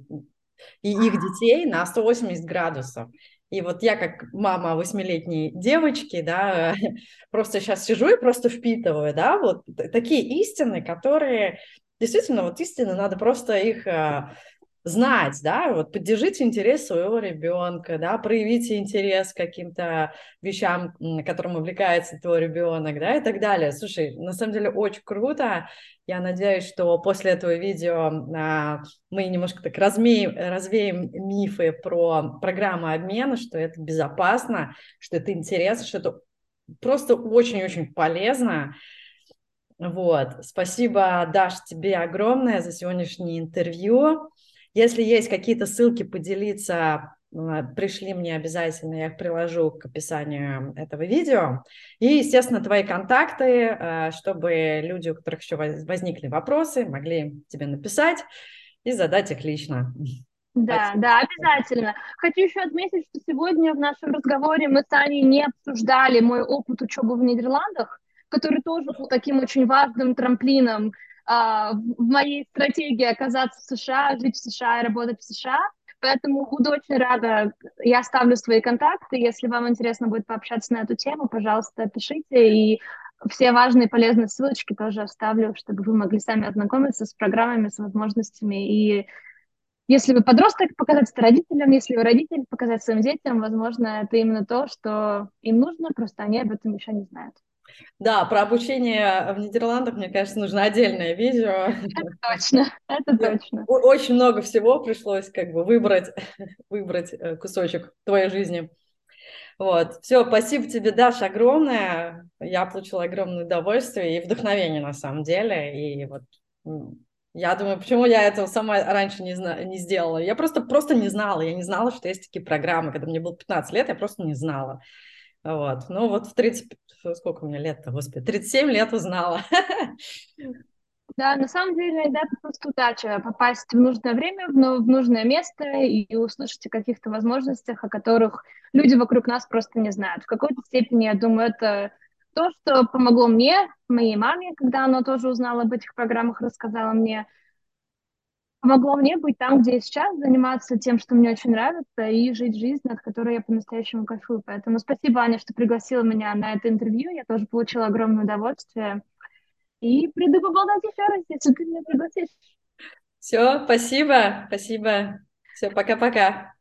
и их детей на 180 градусов. И вот я как мама восьмилетней девочки, да, просто сейчас сижу и просто впитываю, да, вот такие истины, которые действительно, вот истины, надо просто их а, знать, да, вот поддержите интерес своего ребенка, да, проявите интерес к каким-то вещам, которым увлекается твой ребенок, да, и так далее. Слушай, на самом деле очень круто. Я надеюсь, что после этого видео а, мы немножко так размеем, развеем мифы про программу обмена, что это безопасно, что это интересно, что это просто очень-очень полезно. Вот. Спасибо, Даш, тебе огромное за сегодняшнее интервью. Если есть какие-то ссылки поделиться, э, пришли мне обязательно, я их приложу к описанию этого видео. И, естественно, твои контакты, э, чтобы люди, у которых еще возникли вопросы, могли тебе написать и задать их лично. Да, Спасибо. да, обязательно. Хочу еще отметить, что сегодня в нашем разговоре мы с Аней не обсуждали мой опыт учебы в Нидерландах, который тоже был таким очень важным трамплином а, в моей стратегии оказаться в США, жить в США и работать в США. Поэтому буду очень рада. Я оставлю свои контакты. Если вам интересно будет пообщаться на эту тему, пожалуйста, пишите. И все важные полезные ссылочки тоже оставлю, чтобы вы могли сами ознакомиться с программами, с возможностями. И если вы подросток, показать это родителям. Если вы родитель, показать своим детям. Возможно, это именно то, что им нужно, просто они об этом еще не знают. Да, про обучение в Нидерландах, мне кажется, нужно отдельное видео. Это точно, это точно. Очень много всего пришлось как бы выбрать, выбрать э, кусочек твоей жизни. Вот, все, спасибо тебе, Даша, огромное. Я получила огромное удовольствие и вдохновение на самом деле. И вот я думаю, почему я этого сама раньше не, зна- не сделала. Я просто, просто не знала. Я не знала, что есть такие программы. Когда мне было 15 лет, я просто не знала. Вот. Ну вот в 30, сколько у меня лет-то, господи, 37 лет узнала. Да, на самом деле иногда это просто удача попасть в нужное время, в нужное место и услышать о каких-то возможностях, о которых люди вокруг нас просто не знают. В какой-то степени, я думаю, это то, что помогло мне, моей маме, когда она тоже узнала об этих программах, рассказала мне, помогло мне быть там, где я сейчас, заниматься тем, что мне очень нравится, и жить жизнь, над которой я по-настоящему кайфую. Поэтому спасибо, Аня, что пригласила меня на это интервью. Я тоже получила огромное удовольствие. И приду поболтать еще раз, если ты меня пригласишь. Все, спасибо, спасибо. Все, пока-пока.